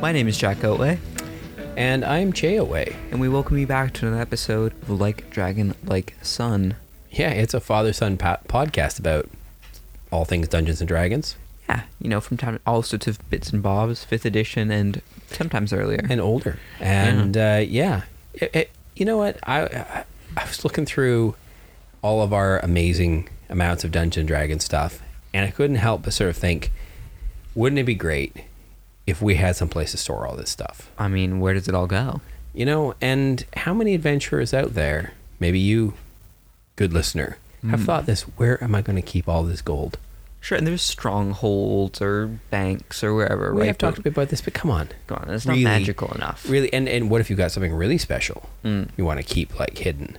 My name is Jack Oatway, And I'm Jay Away. and we welcome you back to another episode of Like Dragon, Like Son. Yeah, it's a father son po- podcast about all things Dungeons and Dragons Yeah, you know, from time all sorts of bits and bobs, fifth edition, and sometimes earlier. and older. And uh, yeah, It- it- you know what? I, I I was looking through all of our amazing amounts of Dungeons and Dragons stuff, and I couldn't help but sort of think, wouldn't it be great if we had some place to store all this stuff? I mean, where does it all go? You know, and how many adventurers out there, maybe you, good listener, have thought this, where am I going to keep all this gold? Sure, and there's strongholds or banks or wherever, We right? have talked a bit about this, but come on. Go on, it's not really- magical enough. Really, and, and what if you've got something really special Mm. you want to keep like hidden?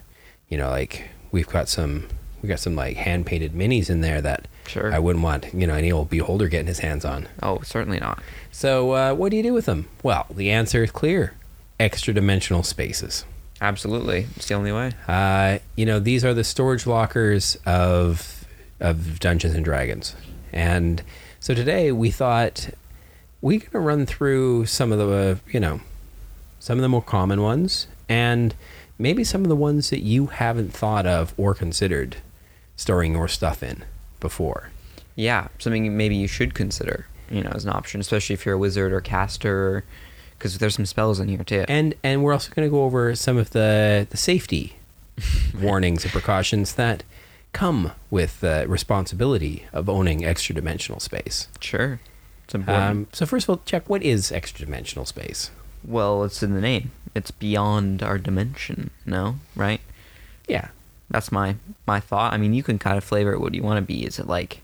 You know, like we've got some, we got some like hand painted minis in there that Sure. I wouldn't want, you know, any old beholder getting his hands on. Oh, certainly not. So, uh, what do you do with them? Well, the answer is clear extra dimensional spaces. Absolutely, it's the only way. Uh, you know, these are the storage lockers of of Dungeons and Dragons, and so today we thought we're gonna run through some of the uh, you know some of the more common ones, and maybe some of the ones that you haven't thought of or considered storing your stuff in before. Yeah, something maybe you should consider, you know, as an option, especially if you're a wizard or caster, because there's some spells in here too. And and we're also going to go over some of the the safety warnings and precautions that come with the responsibility of owning extra dimensional space. sure, it's important. Um, so first of all, check what is extra dimensional space. well, it's in the name. It's beyond our dimension. No, right? Yeah, That's my my thought. I mean, you can kind of flavor it what do you want to be. Is it like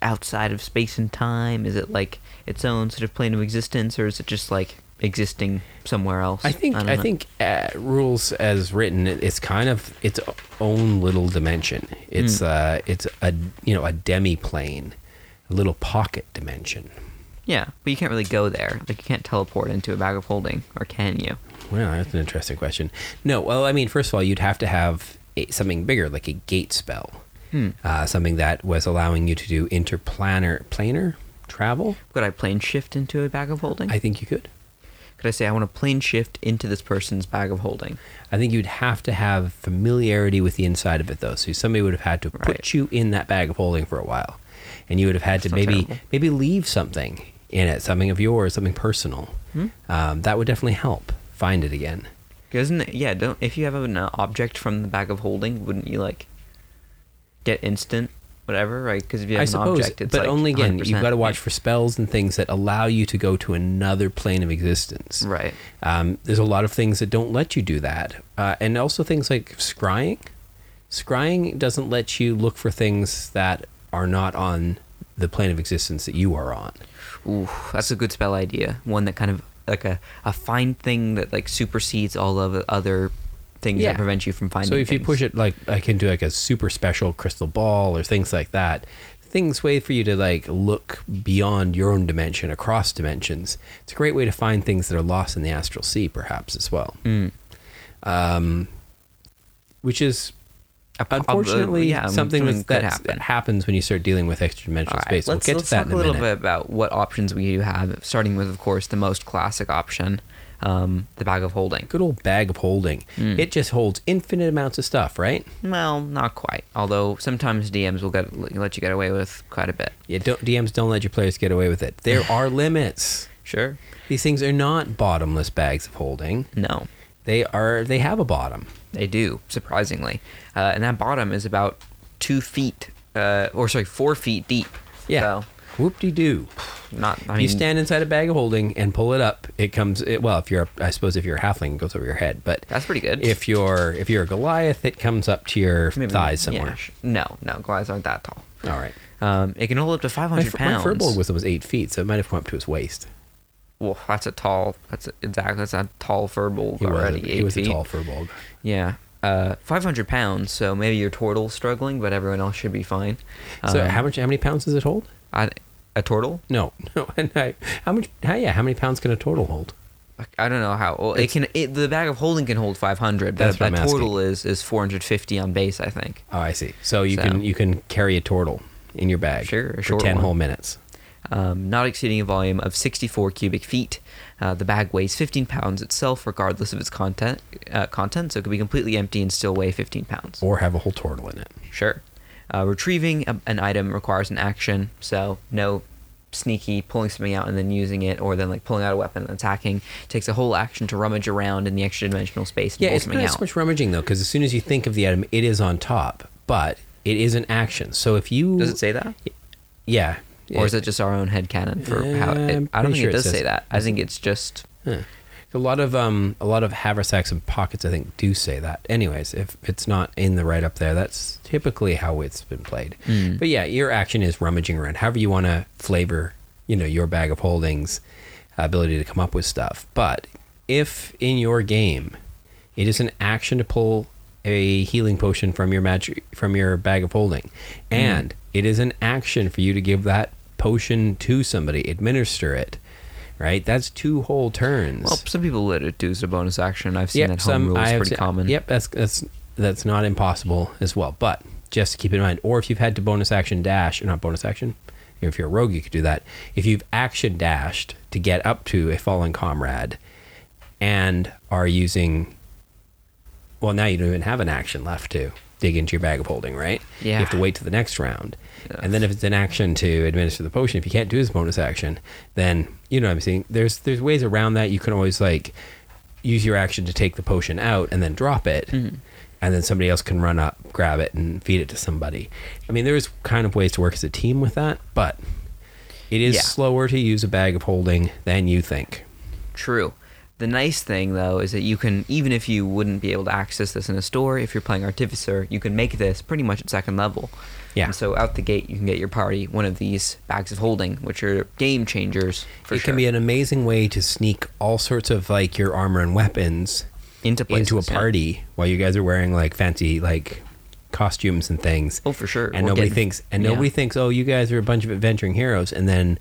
outside of space and time? Is it like its own sort of plane of existence, or is it just like existing somewhere else? I think don't I, think uh, rules as written, it's kind of its own little dimension. It's Hmm. uh, it's a you know a demi plane, a little pocket dimension. Yeah, but you can't really go there. Like you can't teleport into a bag of holding, or can you? Well, that's an interesting question. No, well, I mean, first of all, you'd have to have a, something bigger, like a gate spell, Hmm. uh, something that was allowing you to do interplanar planar travel. Could I plane shift into a bag of holding? I think you could. Could I say I want to plane shift into this person's bag of holding? I think you'd have to have familiarity with the inside of it, though. So somebody would have had to Right. put you in that bag of holding for a while, and you would have had to That's not maybe terrible. maybe leave something in it, something of yours, something personal. Hmm? Um, that would definitely help find it again. Doesn't it, yeah? Don't if you have an uh, object from the bag of holding, wouldn't you like get instant whatever? Right? Because if you have I an suppose, object, it's but like only again, you've got to watch for spells and things that allow you to go to another plane of existence. Right. Um, there's a lot of things that don't let you do that, uh, and also things like scrying. Scrying doesn't let you look for things that are not on the plane of existence that you are on. Ooh, that's a good spell idea. One that kind of like a a fine thing that like supersedes all of other things Yeah. that prevent you from finding. so if you push it like I can do like a super special crystal ball or things like that, things way for you to like look beyond your own dimension across dimensions. It's a great way to find things that are lost in the astral sea, perhaps as well. Mm. Um, which is A unfortunately yeah, something that's, could that's, happen. that happens when you start dealing with extra dimensional All right, space. let's, we'll get let's to that talk in a a little minute. bit about what options we do have, starting with, of course, the most classic option, um, the bag of holding. Good old bag of holding. Mm. It just holds infinite amounts of stuff, right? Well, not quite. Although sometimes DMs will get let you get away with quite a bit. Yeah, don't, DMs don't let your players get away with it. There are limits. Sure. These things are not bottomless bags of holding. No, They are. They have a bottom. they do surprisingly, uh, and that bottom is about two feet, uh, or sorry, four feet deep. Yeah. So, Whoop de doo. not. I you stand inside a bag of holding and pull it up. It comes. It, well, if you're, a, I suppose, if you're a halfling, it goes over your head. But that's pretty good. if you're, if you're a Goliath, it comes up to your Maybe- thighs somewhere. sh- no, no, Goliaths aren't that tall. All right. Um, it can hold up to 500 My, f- my pounds. firbolg was was eight feet, so it might have come up to his waist. Well, that's a tall. That's a, exactly. That's a tall firbolg He was. already. A, he was feet. a tall firbolg. Yeah. Uh, 500 pounds, so maybe your turtle's struggling, but everyone else should be fine. So Um, how much? How many pounds does it hold? I, a turtle? No, no. And I, how much? How yeah? How many pounds can a turtle hold? I don't know how. Well, it can. It, the bag of holding can hold 500, That's but a turtle is is 450 on base, I think. Oh, I see. So you So- can you can carry a turtle in your bag Sure, for short ten one. whole minutes. um, not exceeding a volume of 64 cubic feet. Uh, the bag weighs 15 pounds itself, regardless of its content. Uh, content, so it could be completely empty and still weigh 15 pounds. Or have a whole turtle in it. Sure. Uh, retrieving a, an item requires an action, so no sneaky pulling something out and then using it, or then like pulling out a weapon and attacking. takes a whole action to rummage around in the extra dimensional space and Yeah, pull it's not out. so much rummaging though, because as soon as you think of the item, it is on top, but it is an action. So if you Does it say that? yeah, Or is it just our own head canon for how? It, I'm don't think sure it it does says- say that. I think it's just Huh. A lot of um, a lot of haversacks and pockets, I think, do say that. Anyways, if it's not in the write up there, that's typically how it's been played. Mm. But yeah, your action is rummaging around. However you want to flavor, you know, your bag of holdings, ability to come up with stuff. But if in your game, it is an action to pull a healing potion from your magic from your bag of holding, and it is an action for you to give that potion to somebody, administer it. Right, that's two whole turns. well, some people let it do as a bonus action. I've seen Yep, that some home rule is pretty seen- common. Yep, that's that's that's not impossible as well. But just to keep in mind, or if you've had to bonus action dash, or not bonus action, if you're a rogue, you could do that. If you've action dashed to get up to a fallen comrade, and are using, well, now you don't even have an action left to dig into your bag of holding, right? Yeah. You have to wait to the next round. Yeah. And then if it's an action to administer the potion, if you can't do this bonus action, then you know what I'm saying. There's there's ways around that. You can always like use your action to take the potion out and then drop it, Mhm. and then somebody else can run up, grab it, and feed it to somebody. I mean, there's kind of ways to work as a team with that, but it is Yeah. slower to use a bag of holding than you think. True. The nice thing though is that you can, even if you wouldn't be able to access this in a store, if you're playing Artificer, you can make this pretty much at second level. Yeah. And so out the gate, you can get your party one of these bags of holding, which are game changers for it sure. can be an amazing way to sneak all sorts of like your armor and weapons into places, into a yeah. party while you guys are wearing like fancy like costumes and things. Oh, for sure. and nobody getting- thinks and yeah. nobody thinks oh you guys are a bunch of adventuring heroes and then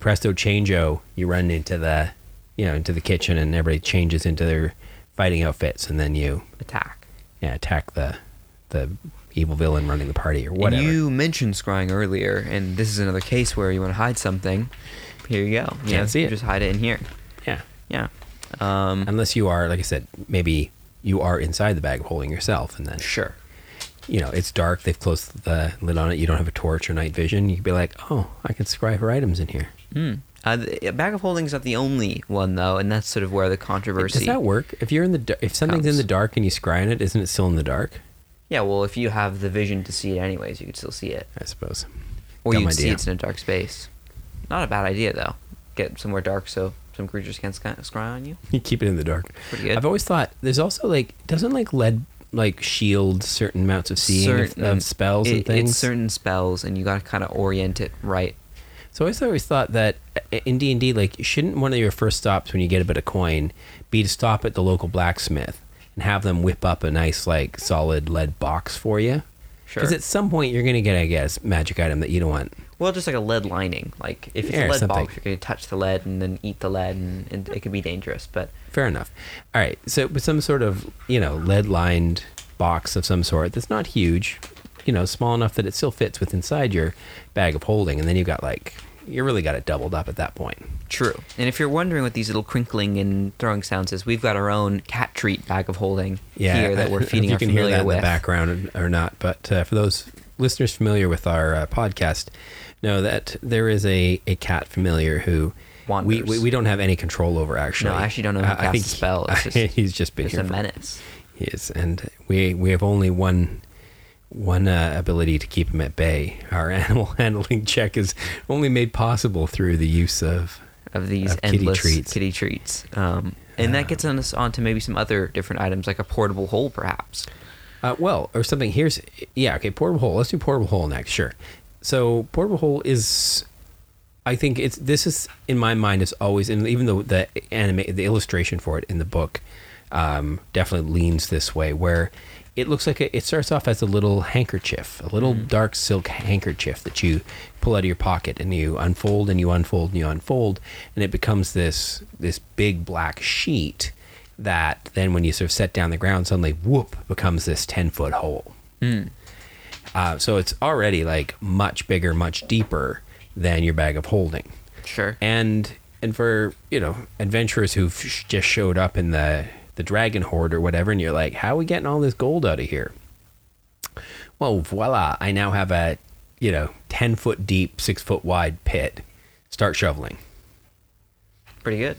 presto changeo you run into the you know into the kitchen and everybody changes into their fighting outfits and then you attack. yeah attack the the evil villain running the party or whatever And you mentioned scrying earlier, and this is another case where you want to hide something. Here you go. You Can't know, see it. Just hide it in here. yeah Yeah. Um, unless you are like i said maybe you are inside the bag of holding yourself and then sure. you know it's dark they've closed the lid on it you don't have a torch or night vision you could be like oh i can scry for items in here Mm. Uh, the, bag of holding is not the only one though, and that's sort of where the controversy. does that work if you're in the if something's in the dark and you scry on it isn't it still in the dark Yeah, well, if you have the vision to see it anyways, you could still see it, i suppose or you'd see it's in a dark space. Not a bad idea though. Get somewhere dark so some creatures can't scry on you. You keep it in the dark. Pretty good. I've always thought there's also like doesn't like lead like shield certain amounts of seeing of, Certain- of spells and things. It's certain spells, and you got to kind of orient it right. So I always always thought that uh, in D and D, like shouldn't one of your first stops when you get a bit of coin be to stop at the local blacksmith and have them whip up a nice like solid lead box for you? Sure. Because at some point you're gonna get I guess magic item that you don't want. Well, just like a lead lining. Like if it's Yeah, a lead something. box, you're to touch the lead and then eat the lead, and, and it could be dangerous. But Fair enough. All right. So, with some sort of, you know, lead lined box of some sort that's not huge, you know, small enough that it still fits with inside your bag of holding. And then you've got like, you really got it doubled up at that point. True. And if you're wondering what these little crinkling and throwing sounds is, we've got our own cat treat bag of holding here that I- I we're feeding our you can hear that in with. the background or not. But uh, for those listeners familiar with our uh, podcast, know that there is a, a cat familiar who we, we, we don't have any control over actually. No, I actually don't know who Uh, I casts think spell. Just- he's just been here a for- menace. He is, and we we have only one one uh, ability to keep them at bay. Our animal handling check is only made possible through the use of of these Of kitty treats. kitty treats. Um, and that gets us onto maybe some other different items, like a portable hole, perhaps. uh, well or something. Here's yeah okay portable hole. Let's do portable hole next. Sure. So portable hole is. I think it's this is in my mind is always and even though the anime the illustration for it in the book um, definitely leans this way where it looks like a, it starts off as a little handkerchief, a little dark silk handkerchief that you pull out of your pocket and you unfold and you unfold and you unfold, and it becomes this this big black sheet that then when you sort of set down the ground, suddenly whoop becomes this ten foot hole. Uh, so it's already like much bigger, much deeper than your bag of holding Sure. and and for you know adventurers who've sh- just showed up in the the dragon hoard or whatever and you're like how are we getting all this gold out of here well voila i now have a you know 10 foot deep 6 foot wide pit start shoveling Pretty good.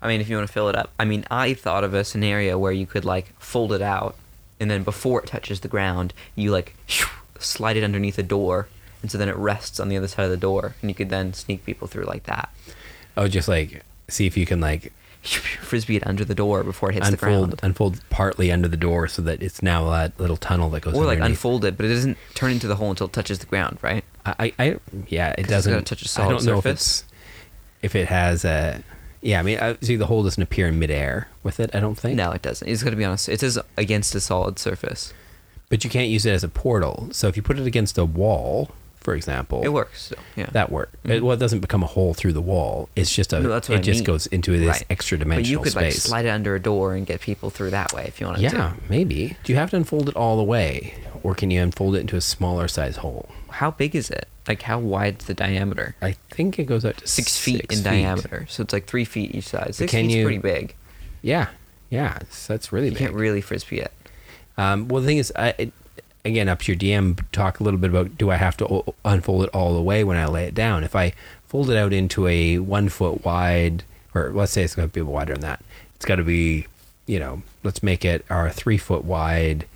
I mean, if you want to fill it up. I mean, I thought of a scenario where you could like fold it out, and then before it touches the ground, you like slide it underneath a door, and so then it rests on the other side of the door, and you could then sneak people through like that. oh just like see if you can like Frisbee it under the door before it hits the unfold ground. unfold partly under the door so that it's now that little tunnel that goes Or like unfold it, but it doesn't turn into the hole until it touches the ground, right? I, I, I yeah, it doesn't. gotta touch a solid don't know if surface. it's if it has a. Yeah, I mean, I, see, the hole doesn't appear in midair with it. I don't think. No, it doesn't. It's got to be honest. It says against a solid surface. But you can't use it as a portal. So if you put it against a wall, for example, It works. So, yeah. That works. It, well, it doesn't become a hole through the wall. It's just a. No, that's what it I just mean. goes into this Right. extra But dimensional you could like slide it under a door and get people through that way if you wanted to. yeah, maybe. Do you have to unfold it all the way, or can you unfold it into a smaller size hole? How big is it? Like how wide's the diameter? I think it goes out to Six feet six in diameter, so it's like three feet each side. Six feet's you- pretty big. Yeah, yeah, that's really You big. can't really frisbee it. Um, well, the thing is, I, it, again, up to your DM, talk a little bit about do I have to unfold it all the way when I lay it down? If I fold it out into a one foot wide, or let's say it's going to be wider than that, it's got to be, you know, let's make it our three foot wide,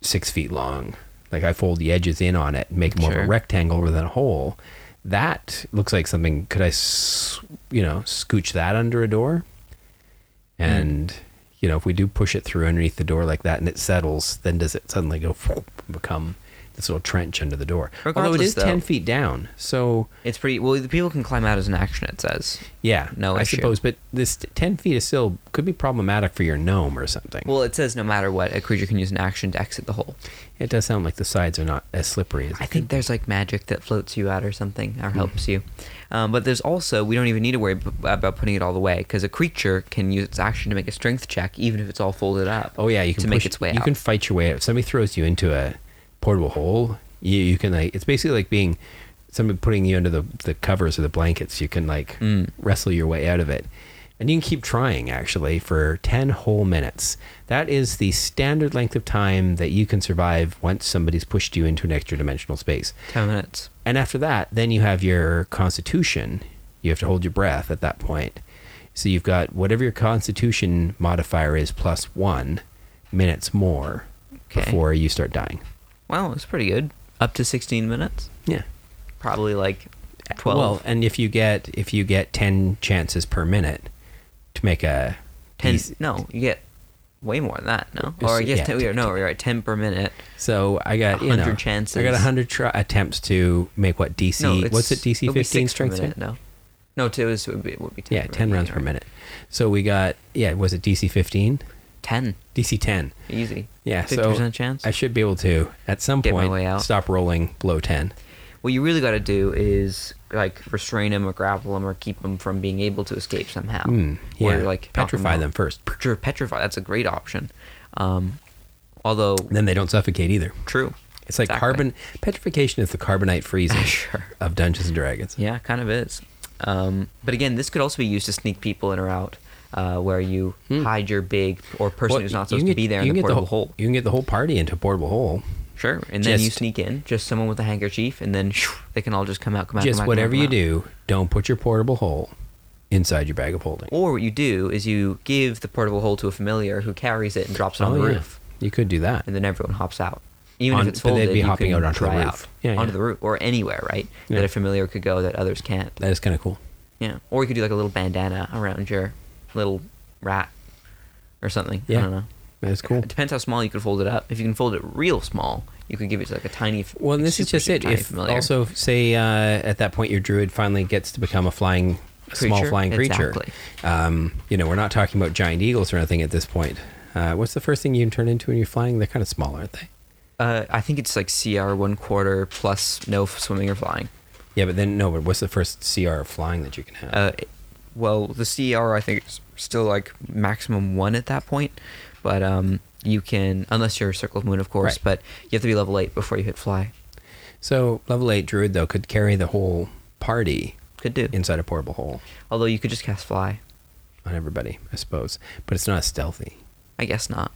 six feet long. Like I fold the edges in on it and make more of a rectangle rather than a hole. That looks like something. Could I, you know, scooch that under a door? And hmm. You know, if we do push it through underneath the door like that and it settles, then does it suddenly go become this little trench under the door? Although it is Regardless, is ten feet down, so It's pretty well. The people can climb out as an action. It says. yeah, No I issue. suppose. But this ten feet is still could be problematic for your gnome or something. Well, it says no matter what, a creature can use an action to exit the hole. It does sound like the sides are not as slippery as I think there's like magic that floats you out or something, or helps you. Um, but there's also we don't even need to worry b- about putting it all the way because a creature can use its action to make a strength check even if it's all folded up. Oh yeah, you can to make push- its way You out. can fight your way out. If somebody throws you into a portable hole, you you can like it's basically like being somebody putting you under the the covers or the blankets. You can like Mm. wrestle your way out of it, and you can keep trying actually for ten whole minutes. That is the standard length of time that you can survive once somebody's pushed you into an extra dimensional space. Ten minutes. And after that, then you have your constitution. You have to hold your breath at that point. So you've got whatever your constitution modifier is plus one minutes more Okay. before you start dying. Well, it's pretty good. Up to 16 minutes. Yeah. Probably like 12. Well, and if you get if you get ten chances per minute to make a 10. dec- No, you get way more than that, no? Or I guess yeah, 10, t- no, you're right. 10 per minute. So I got you 100 know, chances. I got hundred try- attempts to make what DC? No, what's it? DC fifteen per strength? minute? No. No, two is, would be, it would be 10 Yeah, per ten minute, rounds per right. minute. So we got yeah. Was it DC fifteen? 10. DC ten. Easy. Yeah, 50% so chance. I should be able to at some Get point stop rolling below ten. What you really got to do is like restrain them or grapple them or keep them from being able to escape somehow. Mm, Or, yeah, like petrify out. them first. Sure, petrify. That's a great option. Um, although, Then they don't suffocate either. true. It's like Exactly. carbon petrification is the carbonite freezing Sure. of Dungeons and Dragons. Yeah, kind of is. Um, but again, this could also be used to sneak people in or out, uh, where you hide your big or person Hmm. Well, who's not supposed can to be there in the get portable whole, hole. You can get the whole party into a portable hole. Sure, and then you sneak in, just someone with a handkerchief, and then shoo, they can all just come out, come out, Just come out, come whatever out, you come out. do, don't put your portable hole inside your bag of holding. Or what you do is you give the portable hole to a familiar who carries it and drops it on Oh, the yeah. roof, You could do that. and then everyone hops out. Even On- if it's but they'd be you hopping out onto the roof. out Yeah, onto yeah. the roof or anywhere, right? That a familiar could go that others can't. That is kind of cool. Yeah, or you could do like a little bandana around your little rat or something. Yeah. I don't know. That is cool. It depends how small you could fold it up. If you can fold it real small, you could give it to like a tiny. Well, like this is just it. If familiar. also say uh, at that point your druid finally gets to become a flying, small flying creature. Exactly. Um, you know, we're not talking about giant eagles or anything at this point. Uh, what's the first thing you can turn into when you're flying? They're kind of small, aren't they? Uh, I think it's like CR one quarter plus no swimming or flying. Yeah, but then no. But what's the first CR of flying that you can have? Uh, well, the CR I think is still like maximum one at that point, but um, you can unless you're Circle of Moon, of course. Right. But you have to be level eight before you hit fly. so level eight druid though could carry the whole party Could do. inside a portable hole Although you could just cast fly. on everybody, I suppose. But it's not as stealthy. I guess not.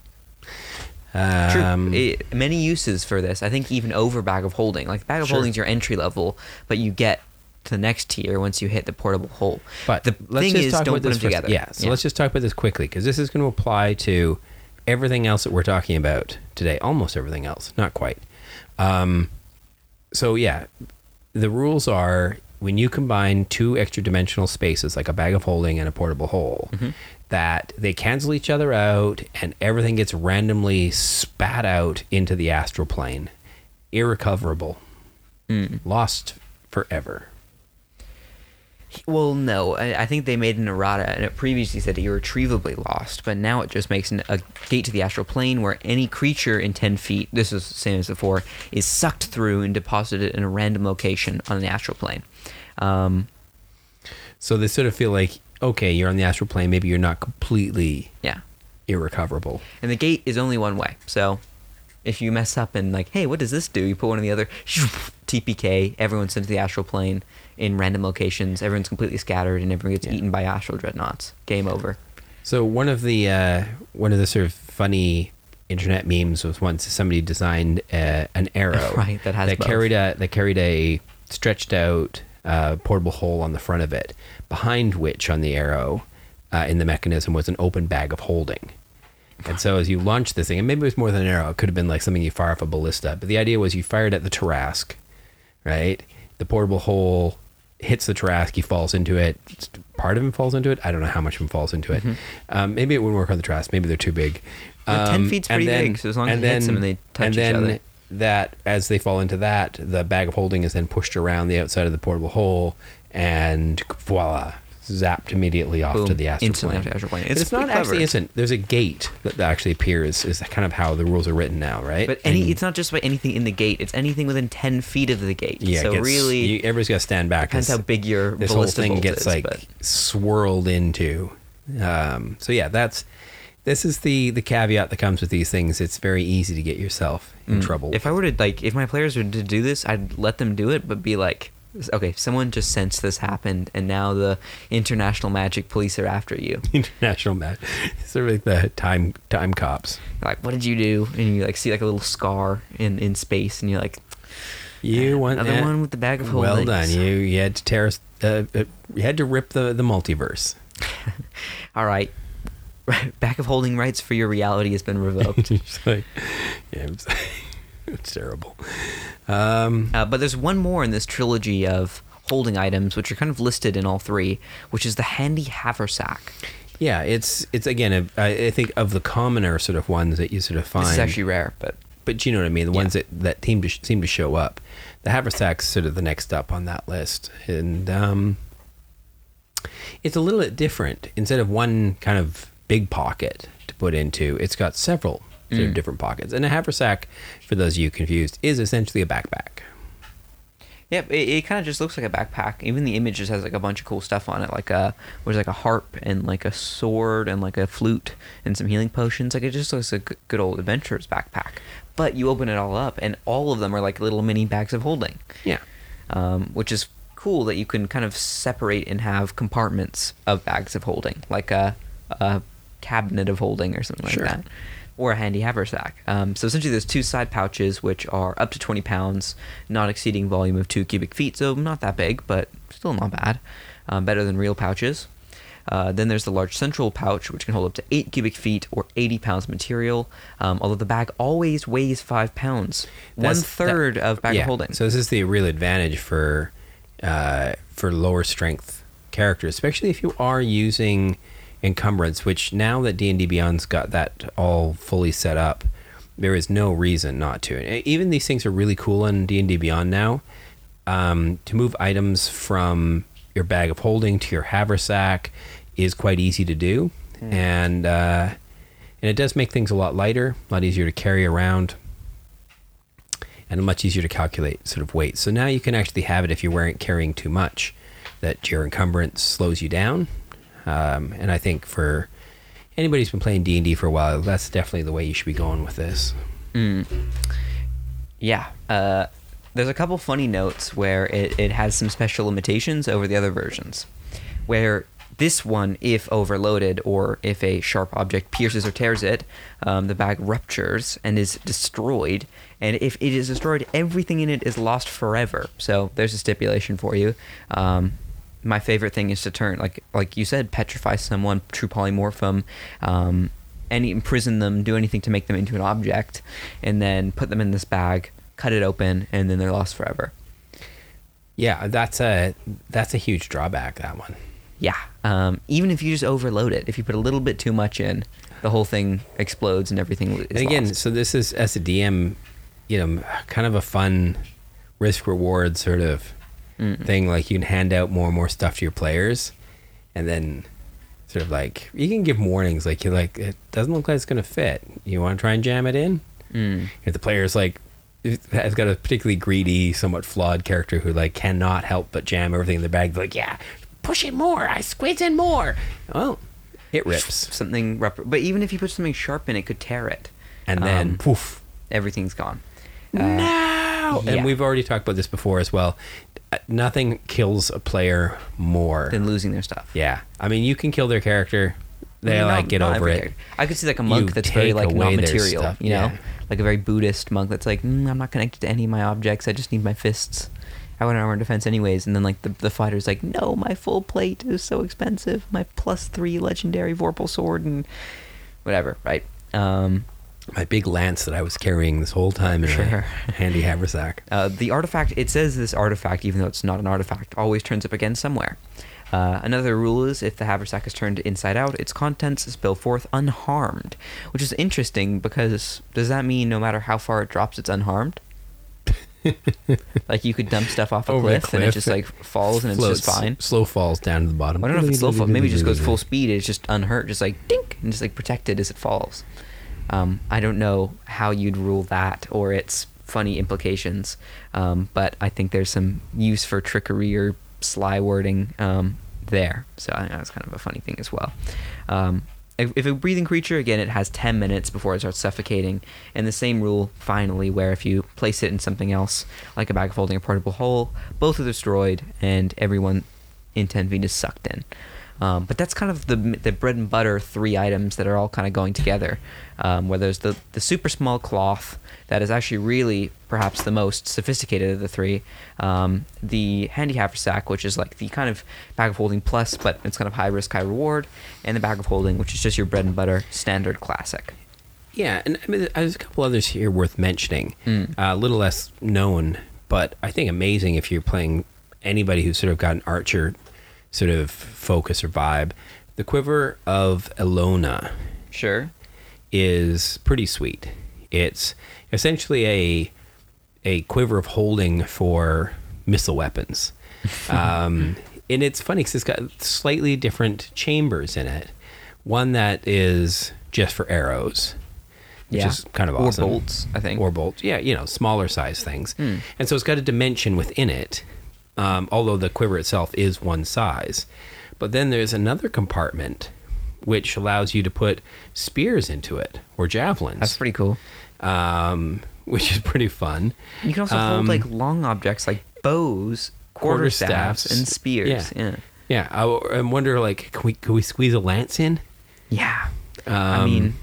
Um, True. It- many uses for this. I think even over bag of holding. Like bag of Sure. holding is your entry level, but you get to the next tier once you hit the portable hole. But the let's thing just is, talk don't about put this them together. Yeah, so let's just talk about this quickly because this is going to apply to everything else that we're talking about today. Almost everything else, not quite. Um, so yeah, the rules are when you combine two extra dimensional spaces, like a bag of holding and a portable hole, Mm-hmm. that they cancel each other out and everything gets randomly spat out into the astral plane, irrecoverable, Mm. lost forever. Well, no. I, I think they made an errata, and it previously said irretrievably lost, but now it just makes an, a gate to the astral plane where any creature in 10 feet, this is the same as before, is sucked through and deposited in a random location on the astral plane. Um, So they sort of feel like, okay, you're on the astral plane. Maybe you're not completely yeah. irrecoverable. And the gate is only one way. So if you mess up and, like, hey, what does this do? You put one of the other, TPK, everyone's sent to the astral plane in random locations, everyone's completely scattered, and everyone gets Yeah. eaten by astral dreadnoughts. Game over. So one of the uh, one of the sort of funny internet memes was once somebody designed uh, an arrow Right, that has that carried a that carried a stretched out uh, portable hole on the front of it, behind which on the arrow uh, in the mechanism was an open bag of holding. And so as you launch this thing, and maybe it was more than an arrow, it could have been like something you fire off a ballista. But the idea was you fired at the Tarrasque, right? The portable hole hits the Tarrasque, he falls into it. Part of him falls into it. I don't know how much of him falls into it. Um, maybe it wouldn't work on the Tarrasque. Maybe they're too big. Yeah, 10 Um, feet's and pretty big, so as long as and it hits them and they touch and each then other. That as they fall into that, the bag of holding is then pushed around the outside of the portable hole, and voila, zapped immediately off to the astral instantly plane. astral plane. It's It's, not clever. actually isn't. There's a gate that actually appears. Is kind of how the rules are written now, right? But any, And- it's not just by anything in the gate. It's anything within ten feet of the gate. yeah, so gets- really, you, everybody's got to stand back. depends how big your this whole thing gets is, like but- swirled into. Um, so yeah, that's this is the the caveat that comes with these things. It's very easy to get yourself in Mm. trouble. If I were to like, if my players were to do this, I'd let them do it, but be like, okay, someone just sensed this happened, and now the international magic police are after you. international match, sort of like the time time cops. like, what did you do? And you like see like a little scar in in space, and you're like, You want another that? one with the bag of holding. Well done. You you had to tear us. Uh, uh, you had to rip the the multiverse. All right, bag of holding rights for your reality has been revoked. Like, yeah, it's, terrible. Um, Uh, but there's one more in this trilogy of holding items, which are kind of listed in all three, which is the handy haversack. yeah, it's it's again. A, I I think of the commoner sort of ones that you sort of find. This is actually rare, but but you know what I mean. The Yeah. ones that that seem to seem to show up. The haversack's sort of the next up on that list, and um, it's a little bit different. Instead of one kind of big pocket to put into, it's got several sort of Mm. different pockets. And a haversack, for those of you confused, is essentially a backpack. Yep, it, it kind of just looks like a backpack. Even the image just has like a bunch of cool stuff on it, like a there's like a harp and like a sword and like a flute and some healing potions. Like it just looks like a good- good old adventurer's backpack. But you open it all up, and all of them are like little mini bags of holding. Yeah. um, which is cool that you can kind of separate and have compartments of bags of holding, like a, a cabinet of holding or something Sure. like that, or a handy haversack. Um, so essentially, there's two side pouches which are up to 20 pounds, not exceeding volume of two cubic feet, so not that big, but still not bad. Um, better than real pouches. Uh, then there's the large central pouch, which can hold up to 8 cubic feet or 80 pounds of material, um, although the bag always weighs 5 pounds. One third that- of bag yeah. holding. So this is the real advantage for uh, for lower strength characters, especially if you are using encumbrance. Which now that D and D Beyond's got that all fully set up, there is no reason not to. Even these things are really cool in D and D Beyond now. Um, to move items from your bag of holding to your haversack is quite easy to do, and uh, And it does make things a lot lighter, a lot easier to carry around, and much easier to calculate sort of weight. So now you can actually have it if you're wearing carrying too much, that your encumbrance slows you down. Um, and I think for anybody who's been playing D and D for a while, that's definitely the way you should be going with this. Yeah. Uh, there's a couple funny notes where it, it has some special limitations over the other versions. Where this one, if overloaded or if a sharp object pierces or tears it, um, the bag ruptures and is destroyed. And if it is destroyed, everything in it is lost forever. So there's a stipulation for you. Um, my favorite thing is to turn, like like you said, petrify someone, true polymorph them, um, any imprison them, do anything to make them into an object, and then put them in this bag, cut it open, and then they're lost forever. Yeah, that's a that's a huge drawback. That one. Yeah. Um, even if you just overload it, if you put a little bit too much in, the whole thing explodes and everything is and again, lost. so this is as a DM, you know, kind of a fun risk reward sort of thing. Like you can hand out more and more stuff to your players, and then sort of like you can give warnings. Like you're like, it doesn't look like it's gonna fit. You want to try and jam it in? Mm. If the player's like has got a particularly greedy, somewhat flawed character who like cannot help but jam everything in their bag, like yeah, push it more. I squeeze in more. Oh, it rips, something, rep- but even if you put something sharp in, it could tear it. and then Um, poof. everything's gone. Uh, no, yeah. and we've already talked about this before as well. Nothing kills a player more. Than losing their stuff. yeah, I mean, you can kill their character. They Not- like get not over it. character. I could see like a monk You that's very like non-material, you know, yeah. like a very Buddhist monk that's like, mm, I'm not connected to any of my objects. I just need my fists. I want armor defense anyways. And then like the the fighter's like, no, my full plate is so expensive. My plus three legendary Vorpal sword and whatever, right? Um, My big lance that I was carrying this whole time in Sure. a handy haversack. Uh, the artifact, it says this artifact, even though it's not an artifact, always turns up again somewhere. Uh, another rule is if the haversack is turned inside out, its contents spill forth unharmed, which is interesting because does that mean no matter how far it drops, it's unharmed? like you could dump stuff off a the cliff, and it just like falls and it's just fine. Slow falls down to the bottom. I don't know if it's slow fall. Maybe it just goes full speed. It's just unhurt, just like dink, and just like protected as it falls. Um, I don't know how you'd rule that or its funny implications, um, but I think there's some use for trickery or sly wording um, there. So I that's kind of a funny thing as well. Um, if, if a breathing creature, again, it has 10 minutes before it starts suffocating. And the same rule, finally, where if you place it in something else, like a bag of holding or portable hole, both are destroyed and everyone in 10 feet is sucked in. Um, but that's kind of the the bread and butter three items that are all kind of going together. Um, where there's the the super small cloth that is actually really perhaps the most sophisticated of the three. Um, the handy haversack, which is like the kind of bag of holding plus, but it's kind of high risk, high reward, and the bag of holding, which is just your bread and butter standard classic. Yeah, and I mean, there's a couple others here worth mentioning. Mm. Uh, a little less known, but I think amazing if you're playing anybody who's sort of got an archer sort of focus or vibe. The quiver of Ehlonna Sure. Is pretty sweet. It's essentially a a quiver of holding for missile weapons. Um, and it's funny because it's got slightly different chambers in it. One that is just for arrows, which Yeah. is kind of Or awesome. bolts, I think. Or bolts, yeah, you know, smaller size things. Hmm. And so it's got a dimension within it, um, although the quiver itself is one size. But then there's another compartment which allows you to put spears into it or javelins, That's pretty cool. um, which is pretty fun. You can also Um, hold like long objects like bows, quarterstaffs, quarterstaffs. and spears. Yeah. Yeah. Yeah, I, I wonder, like, can we can we squeeze a lance in? Yeah. I Um, mean,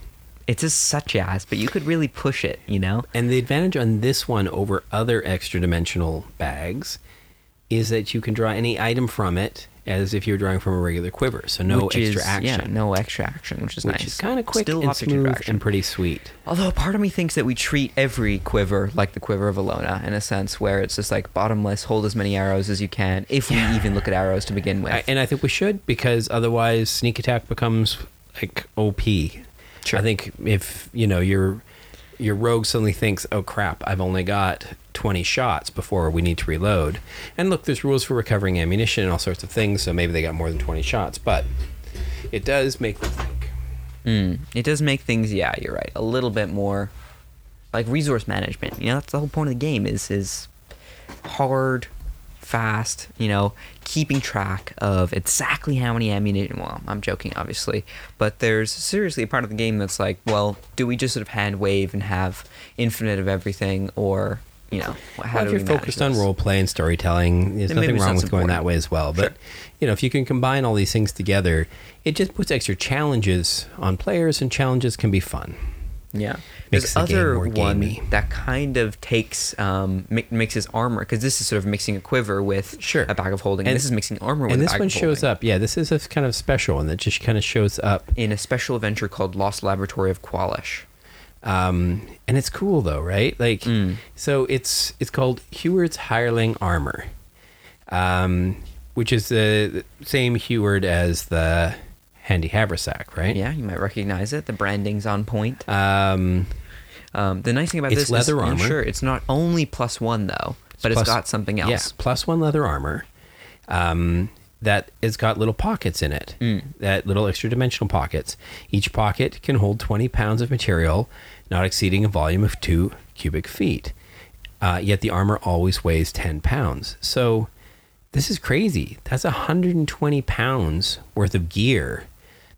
it's a such as, but you could really push it, you know? And the advantage on this one over other extra dimensional bags is that you can draw any item from it as if you're drawing from a regular quiver. So no Which extra is- action. Yeah, no extra action, which is which nice. is kind of quick Still and smooth and pretty sweet. Although part of me thinks that we treat every quiver like the quiver of Ehlonna, in a sense, where it's just like bottomless, hold as many arrows as you can, if we even look at arrows to begin with. I, and I think we should because otherwise sneak attack becomes like OP. Sure. I think if you know your your rogue suddenly thinks, "Oh crap, I've only got 20 shots before we need to reload." And look, there's rules for recovering ammunition and all sorts of things, so maybe they got more than 20 shots, but it does make them think. Mm, it does make things, yeah, you're right, a little bit more like resource management. You know, that's the whole point of the game is is hard, fast. You know, keeping track of exactly how many ammunition. Well, I'm joking, obviously, but there's seriously a part of the game that's like, well, do we just sort of hand wave and have infinite of everything, or you know, how Well, do if you're focused on role play and storytelling, there's Then nothing wrong with so going that way as well. But Sure. you know, if you can combine all these things together, it just puts extra challenges on players, and challenges can be fun. Yeah. Makes There's the other one gamey. that kind of takes um mi- mixes armor because this is sort of mixing a quiver with Sure. a bag of holding. And, And- this is mixing armor with and this one shows holding up. Yeah, this is a kind of special one that just kind of shows up. in a special adventure called Lost Laboratory of Kwalish. Um, and it's cool though, right? Like, Mm. so it's it's called Heward's Hireling Armor, um, which is the same Heward as the Handy Haversack, right? Yeah, you might recognize it. The branding's on point. Um, Um, the nice thing about this leather is, armor. sure, it's not only plus one though, but plus- it's got something else. Yeah, plus one leather armor. Um, that it's got little pockets in it. Mm. That little extra dimensional pockets. Each pocket can hold 20 pounds of material, not exceeding a volume of two cubic feet. Uh, yet the armor always weighs 10 pounds. So this is crazy. That's 120 pounds worth of gear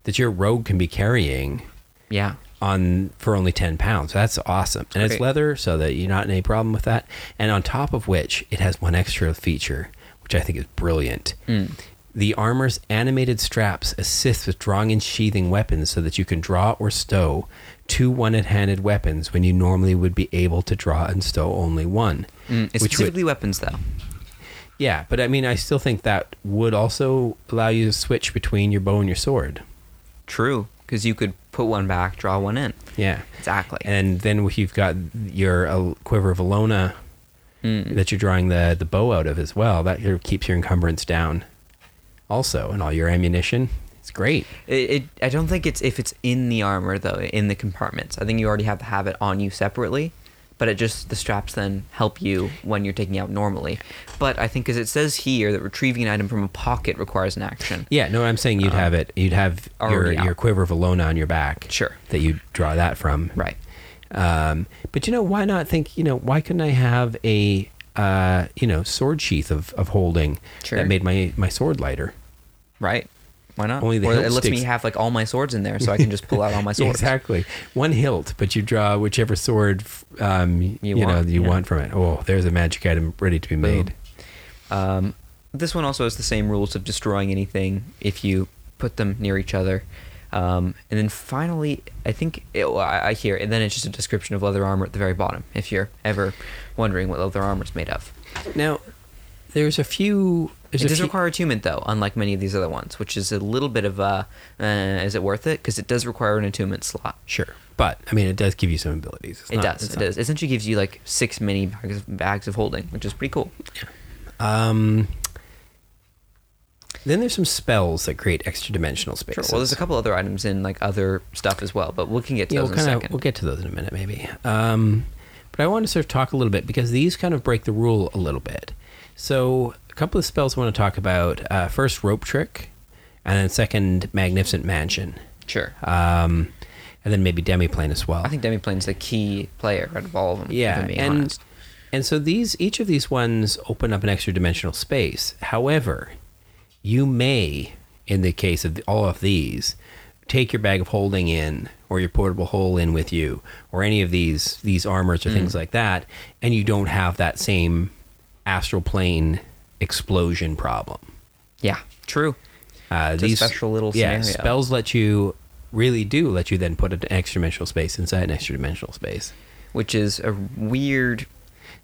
that your rogue can be carrying Yeah. on for only 10 pounds. That's awesome. And it's leather, so that you're not in any problem with that. And on top of which, it has one extra feature, which I think is brilliant. Mm. The armor's animated straps assist with drawing and sheathing weapons so that you can draw or stow two one handed weapons when you normally would be able to draw and stow only one. Mm, it's Which would- specifically weapons though. yeah, but I mean, I still think that would also allow you to switch between your bow and your sword. True, because you could put one back, draw one in. Yeah. Exactly. And then if you've got your uh, quiver of Ehlonna Mm. that you're drawing the, the bow out of as well, that keeps your encumbrance down also. And all your ammunition. It's great. It, it, I don't think it's if it's in the armor though, in the compartments. I think you already have to have it on you separately, but it just the straps then help you when you're taking out normally. But I think because it says here that retrieving an item from a pocket requires an action. Yeah, no, I'm saying you'd have it. You'd have your, out. your quiver of Ehlonna on your back. Sure. That you draw that from. Right. Um, but you know, why not think, you know, why couldn't I have a, uh, you know, sword sheath of, of holding Sure. that made my, my sword lighter? Right. Why not? Only the or hilt it lets me have like all my swords in there, so I can just pull out all my swords. Exactly. One hilt, but you draw whichever sword um, you, You know want, you yeah. want from it. Oh, there's a magic item ready to be made. Um, this one also has the same rules of destroying anything if you put them near each other. Um, and then finally, I think it, well, I, I hear, and then it's just a description of leather armor at the very bottom. If you're ever wondering what leather armor is made of, Now, there's a few. There's it does few, require attunement though, unlike many of these other ones, which is a little bit of a, uh, is it worth it? Because it does require an attunement slot. Sure, but I mean, it does give you some abilities. It's It not- does. It not- does. Essentially gives you like six mini bags, bags of holding, which is pretty cool. Um, then there's some spells that create extra dimensional Sure. spaces. Well, there's a couple other items in like other stuff as well, but we can get to Yeah, those we'll in a second. we'll get to those in a minute, maybe. Um, but I want to sort of talk a little bit because these kind of break the rule a little bit. So couple of spells I want to talk about. Uh, first, rope trick, and then second, magnificent mansion, Sure. um, and then maybe demiplane as well. I think Demiplane's the key player out of all of them. Yeah, and honest. and so these each of these ones open up an extra dimensional space. However, you may, in the case of the, all of these, take your bag of holding in or your portable hole in with you, or any of these these armors or Mm. things like that, and you don't have that same astral plane explosion problem. yeah, true. Uh, these special little yeah scenario. spells let you really do let you then put an extra dimensional space inside an extra dimensional space. Which is a weird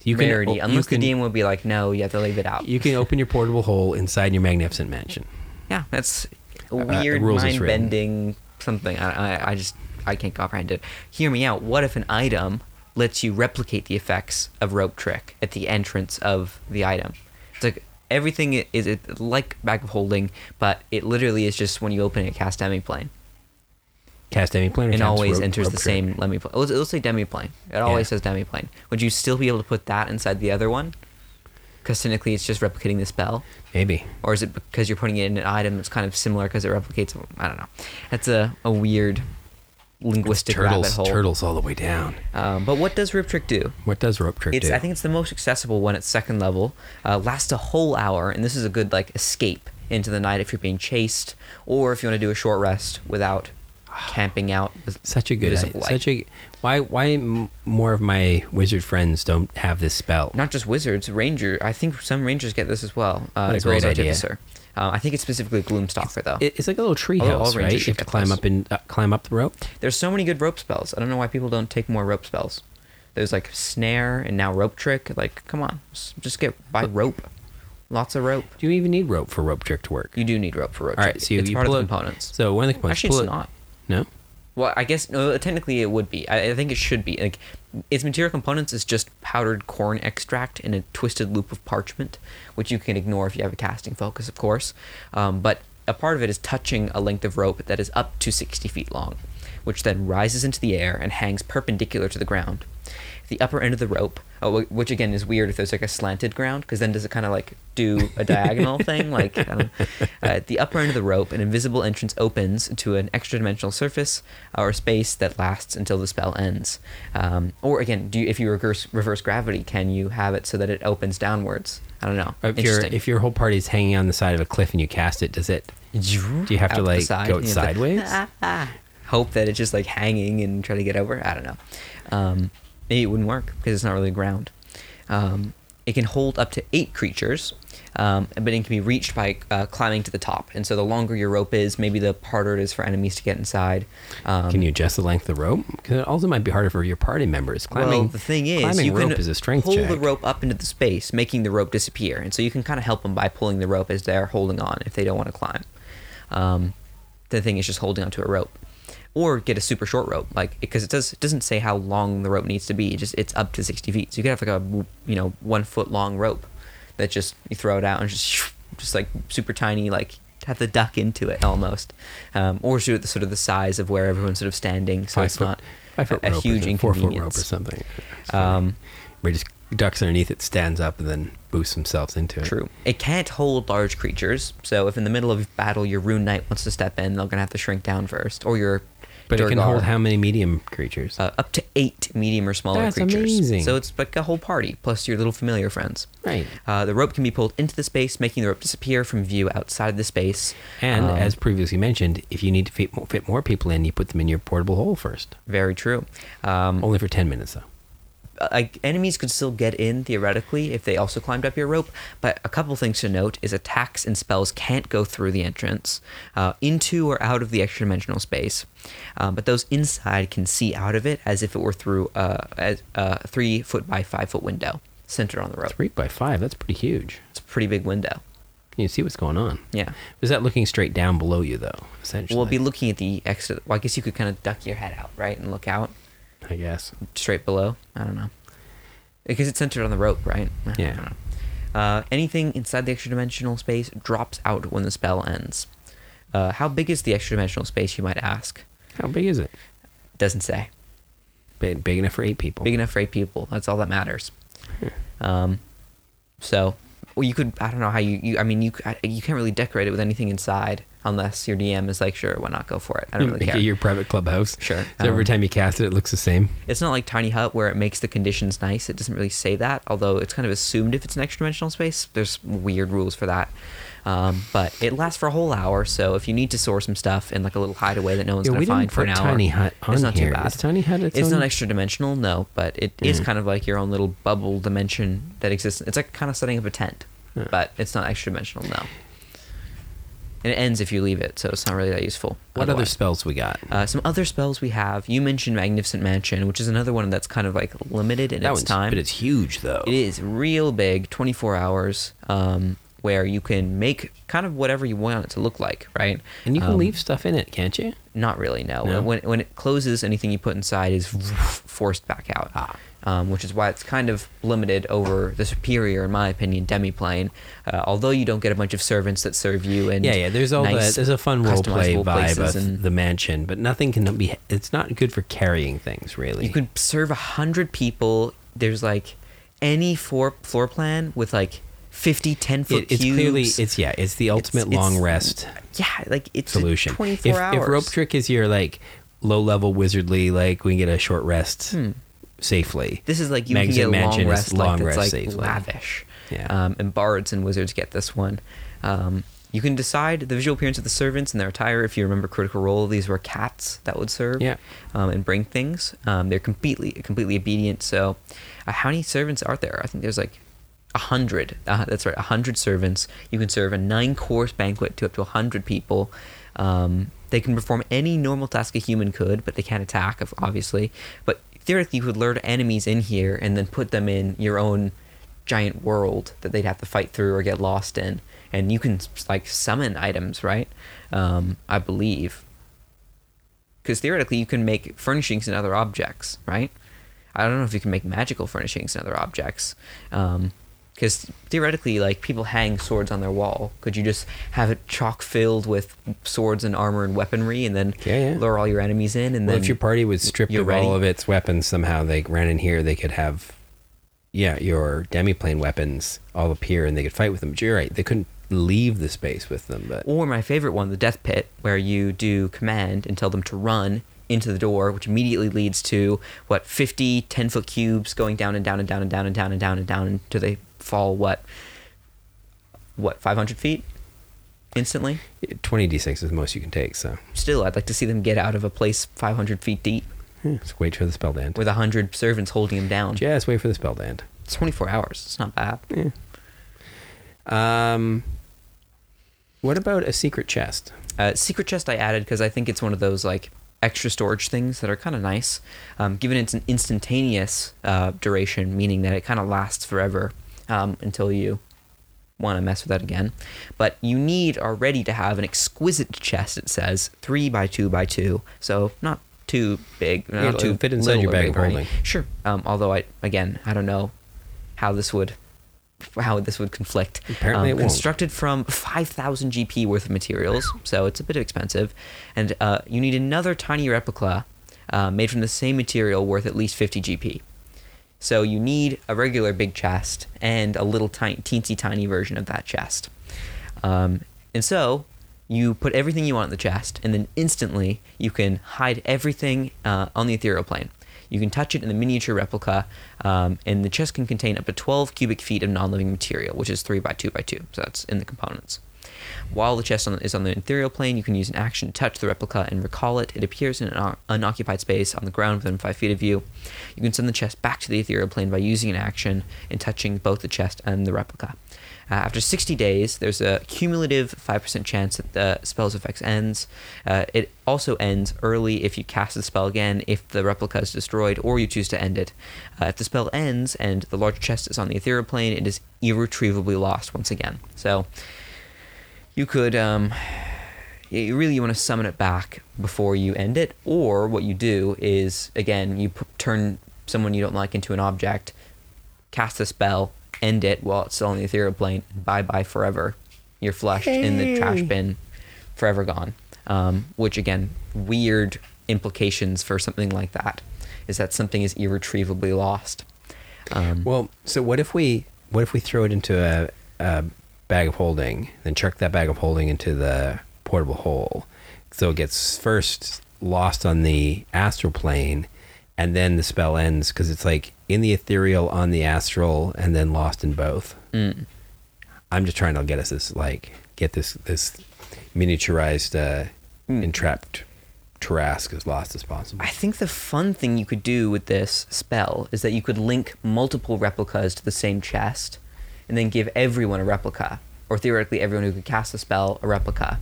You can rarity, you unless can- the DM would be like, "No, you have to leave it out." You can open your portable hole inside your magnificent mansion. yeah, that's a Uh, weird rules is mind bending something. I, I, I just I can't comprehend it. Hear me out. What if an item lets you replicate the effects of rope trick at the entrance of the item? Like everything is it like of holding, but it literally is just when you open it, cast demi plane. Cast demi plane. and always rope- enters rope the same let me play. Let's, let's say demiplane. It always Yeah. says demiplane. Would you still be able to put that inside the other one? Because technically it's just replicating the spell, Maybe. or is it because you're putting it in an item that's kind of similar because it replicates? I don't know. That's a, a weird linguistic turtles, rabbit hole. turtles all the way down. Um, but what does Rope Trick do? What does rope trick It's do? I think it's the most accessible one at second level. Uh, lasts a whole hour, and this is a good like escape into the night if you're being chased, or if you want to do a short rest without camping out. such a good, visible light. such a. Why? Why m- more of my wizard friends don't have this spell? not just wizards, ranger. I think some rangers get this as well, uh, What a as well as great idea. artificer. Uh, I think it's specifically Gloomstalker though. It- it's like a little tree All- all house, right? rangers You should have to get climb those. up and uh, climb up the rope. There's so many good rope spells. I don't know why people don't take more rope spells. There's like snare and now rope trick. Like, come on, just just get by rope. Lots of rope. Do you even need rope for rope trick to work? You do need rope for rope All trick. right, so you, it's you part of pull the it- components. So one of the components. Actually, pull it's it- not. No. Well, I guess technically it would be. I, I think it should be. Like, its material components is just powdered corn extract in a twisted loop of parchment, which you can ignore if you have a casting focus, of course. Um, but a part of it is touching a length of rope that is up to 60 feet long, which then rises into the air and hangs perpendicular to the ground. The upper end of the rope, oh, which again is weird if there's like a slanted ground, because then does it kind of like do a diagonal thing? Like, I don't, uh, at the upper end of the rope, an invisible entrance opens to an extra dimensional surface or space that lasts until the spell ends. Um, or again, do you, if you reverse reverse gravity, can you have it so that it opens downwards? I don't know. If your Interesting. if your whole party's hanging on the side of a cliff and you cast it, does it? Do you have to like side, go you have to- sideways? hope that it's just like hanging and try to get over. I don't know. Um, maybe it wouldn't work because it's not really ground. Um, it can hold up to eight creatures, um, but it can be reached by uh, climbing to the top. And so the longer your rope is, maybe the harder it is for enemies to get inside. Um, Can you adjust the length of the rope? Because it also might be harder for your party members. Climbing. well, the thing is, climbing you rope can is a strength pull check. the rope up into the space, making the rope disappear, and so you can kind of help them by pulling the rope as they're holding on if they don't want to climb. Um, the thing is just holding onto a rope, or get a super short rope, like because it does it doesn't say how long the rope needs to be. It just it's up to sixty feet, so you could have like a you know one foot long rope that just you throw it out and just just like super tiny like have to duck into it almost, um, or do it the sort of the size of where everyone's sort of standing, so Five it's foot- not a, a huge or four foot rope or something. Um, where he just ducks underneath it, stands up, and then boosts themselves into it. True. It can't hold large creatures, so if in the middle of battle your rune knight wants to step in, they're gonna have to shrink down first, or your But it can hold how many medium creatures? uh, up to eight medium or smaller That's creatures. amazing. So it's like a whole party plus your little familiar friends. right. Uh, the rope can be pulled into the space, making the rope disappear from view outside of the space. And Um, as previously mentioned, if you need to fit more, fit more people in, you put them in your portable hole first. very true. Um, Only for ten minutes though. Like enemies could still get in theoretically if they also climbed up your rope but a couple things to note is attacks and spells can't go through the entrance uh, into or out of the extra dimensional space um, but those inside can see out of it as if it were through uh, a, a three foot by five foot window centered on the rope Three by five. That's pretty huge. it's a pretty big window You see what's going on. yeah Is that looking straight down below you though? Essentially. we'll be looking at the exit. well i guess you could kind of duck your head out right and look out I guess. straight below. I don't know. Because it's centered on the rope, right? Yeah. Uh, anything inside the extra dimensional space drops out when the spell ends. Uh, how big is the extra dimensional space, you might ask? How big is it? Doesn't say. Big, big enough for eight people. Big enough for eight people. That's all that matters. Um, so, well, you could. I don't know how you. you I mean, you you can't really decorate it with anything inside unless your DM is like, sure, why not go for it? I don't really Make care. it your private clubhouse. Sure. So every Um, time you cast it, it looks the same. It's not like Tiny Hut where it makes the conditions nice. It doesn't really say that, although it's kind of assumed if it's an extra dimensional space. There's weird rules for that. Um, but it lasts for a whole hour, so if you need to store some stuff in like a little hideaway that no one's Yeah, gonna find for an hour, Tiny Hut it's not here. too bad. Is Tiny Hut its it's own- not extra dimensional, no, but it is Mm. kind of like your own little bubble dimension that exists. It's like kind of setting up a tent, but it's not extra dimensional, no. And it ends if you leave it, so it's not really that useful. What other spells we got? Uh, some other spells we have. You mentioned Magnificent Mansion, which is another one that's kind of like limited in that its one's, time. but it's huge though. It is real big, 24 hours, um, where you can make kind of whatever you want it to look like, right? And you can Um, leave stuff in it, can't you? Not really, no. No? When, when it closes, anything you put inside is forced back out. Ah. Um, which is why it's kind of limited over the superior, in my opinion, demiplane. Uh, although you don't get a bunch of servants that serve you and Yeah, yeah. There's all nice, that. There's a fun role play vibe of and- the mansion, but nothing can be. It's not good for carrying things, really. You could serve a hundred people. There's like any floor floor plan with like 50, 10 foot It, it's cubes. clearly it's yeah. It's the ultimate it's- long rest yeah, like it's solution. Twenty four if, hours. if rope trick is your like low level wizardly, like we can get a short rest safely. This is like you can get a long rest, long like that's rest like safely. lavish. Yeah. Um, and bards and wizards get this one. Um, you can decide the visual appearance of the servants and their attire. If you remember Critical Role, these were cats that would serve Yeah. um, and bring things. Um, they're completely completely obedient. So, uh, how many servants are there? I think there's like a hundred. Uh, that's right, a hundred servants. You can serve a nine-course banquet to up to a hundred people. Um, they can perform any normal task a human could, but they can't attack, obviously. But theoretically, you could lure enemies in here and then put them in your own giant world that they'd have to fight through or get lost in. And you can like summon items, right? Um, I believe because theoretically you can make furnishings and other objects, right? I don't know if you can make magical furnishings and other objects, because theoretically, like people hang swords on their wall. Could you just have it chock filled with swords and armor and weaponry, and then Yeah, yeah. lure all your enemies in? And Well, then if your party was stripped of ready? all of its weapons somehow, they ran in here, they could have, yeah, your demiplane weapons all appear and they could fight with them. But you're right, they couldn't leave the space with them. But Or my favorite one, the death pit, where you do command and tell them to run into the door, which immediately leads to what 50 10 foot cubes going down and down and down and down and down and down and down until they fall what what 500 feet instantly. 20 d6 is the most you can take, so Still, I'd like to see them get out of a place 500 feet deep yeah, just wait for the spell to end. with 100 servants holding them down. Just wait for the spell to end. It's 24 hours. It's not bad. Yeah. Um, what about a secret chest? Uh, secret chest I added because I think it's one of those like extra storage things that are kind of nice. Um, given it's an instantaneous uh, duration, meaning that it kind of lasts forever um, until you want to mess with that again. But you need already to have an exquisite chest. It says three by two by two, so not too big, not too fit inside your bag of holding. Sure. Um, although I again I don't know how this would how this would conflict. Apparently um, it won't. constructed from 5,000 GP worth of materials, so it's a bit expensive. And uh, you need another tiny replica uh, made from the same material worth at least 50 GP. So you need a regular big chest and a little tiny, teensy tiny version of that chest. Um, and so you put everything you want in the chest, and then instantly you can hide everything uh, on the ethereal plane. You can touch it in the miniature replica, um, and the chest can contain up to 12 cubic feet of non-living material, which is 3 by 2 by 2 so that's in the components. While the chest on, is on the ethereal plane, you can use an action to touch the replica and recall it. It appears in an un- unoccupied space on the ground within 5 feet of you. You can send the chest back to the ethereal plane by using an action and touching both the chest and the replica. Uh, after 60 days, there's a cumulative 5% chance that the spell's effects ends. Uh, it also ends early if you cast the spell again, if the replica is destroyed, or you choose to end it. Uh, if the spell ends and the large chest is on the ethereal plane, it is irretrievably lost once again. So you could, um, you really want to summon it back before you end it, or what you do is, again, you p- turn someone you don't like into an object, cast a spell, end it while it's still on the ethereal plane, bye bye forever. You're flushed in the trash bin, forever gone. Um, which again, weird implications for something like that is that something is irretrievably lost. Um, Well, so what if we what if we throw it into a, a bag of holding, then chuck that bag of holding into the portable hole, so it gets first lost on the astral plane, and then the spell ends because it's like in the ethereal, on the astral, and then lost in both. mm. I'm just trying to get us this like get this this miniaturized uh, Hmm. entrapped Tarrasque as lost as possible. I think the fun thing you could do with this spell is that you could link multiple replicas to the same chest and then give everyone a replica, or theoretically everyone who could cast the spell a replica.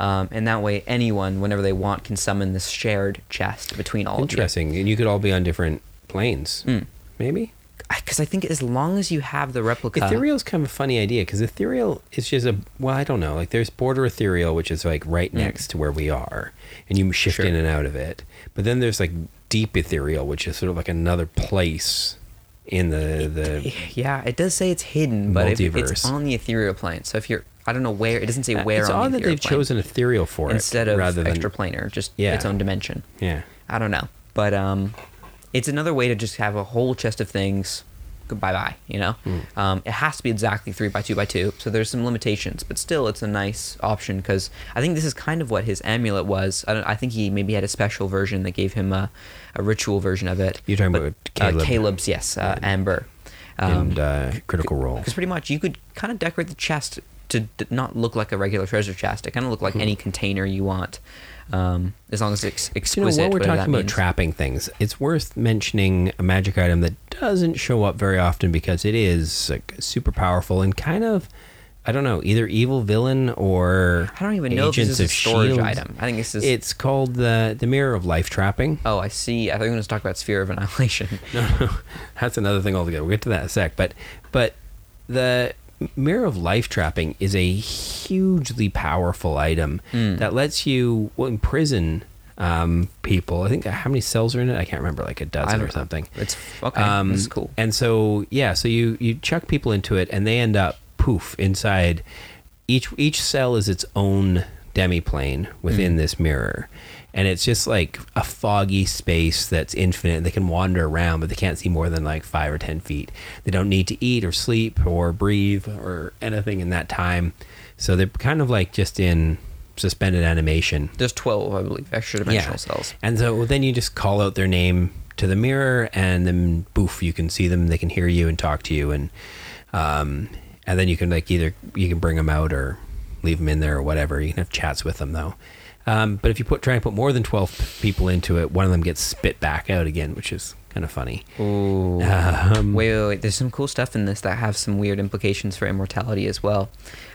Um, and that way, anyone, whenever they want, can summon this shared chest between all of you. Interesting, and you could all be on different planes, Mm. maybe. Because I think as long as you have the replica, Ethereal's kind of a funny idea because ethereal is just a well, I don't know. Like there's border ethereal, which is like right next to where we are, and you shift Sure. in and out of it. But then there's like deep ethereal, which is sort of like another place in the the. yeah, it does say it's hidden, but if it's on the ethereal plane. So if you're, I don't know where, it doesn't say where it's on odd the that they've plane chosen ethereal for instead it of rather than extraplanar, just Yeah. its own dimension. yeah. I don't know, but um, it's another way to just have a whole chest of things bye bye. You know, Hmm. um, it has to be exactly three by two by two. So there's some limitations, but still, it's a nice option because I think this is kind of what his amulet was. I, I think he maybe had a special version that gave him a, a ritual version of it. You're talking But, about uh, Caleb's, yes, uh, Amber. and uh, Critical Role. Because pretty much you could kind of decorate the chest to d- not look like a regular treasure chest. It kind of look like any container you want, um, as long as it's ex- You know, while we're talking about trapping things, it's worth mentioning a magic item that doesn't show up very often because it is like, super powerful and kind of, I don't know, either evil villain or I don't even know if this is a of storage Shield. item. I think this is. It's called the the Mirror of Life Trapping. oh, I see. I thought you were going to talk about Sphere of Annihilation. No, no, that's another thing altogether. We'll get to that in a sec. But but the Mirror of Life Trapping is a hugely powerful item Mm. that lets you well, imprison um, people. I think how many cells are in it? I can't remember, like a dozen or something. It's okay. Um, cool. And so yeah, so you you chuck people into it, and they end up poof inside. Each each cell is its own demiplane Mm. within this mirror, and it's just like a foggy space that's infinite. They can wander around, but they can't see more than like five or ten feet. They don't need to eat or sleep or breathe or anything in that time. So they're kind of like just in suspended animation. There's 12, I believe, extra dimensional cells. And so then you just call out their name to the mirror, and then boof, you can see them. They can hear you and talk to you, and um, and then you can like either you can bring them out or leave them in there or whatever. You can have chats with them though. Um, but if you put try and put more than twelve people into it, one of them gets spit back out again, which is kind of funny. Ooh. Um, wait, wait, wait. There's some cool stuff in this that have some weird implications for immortality as well.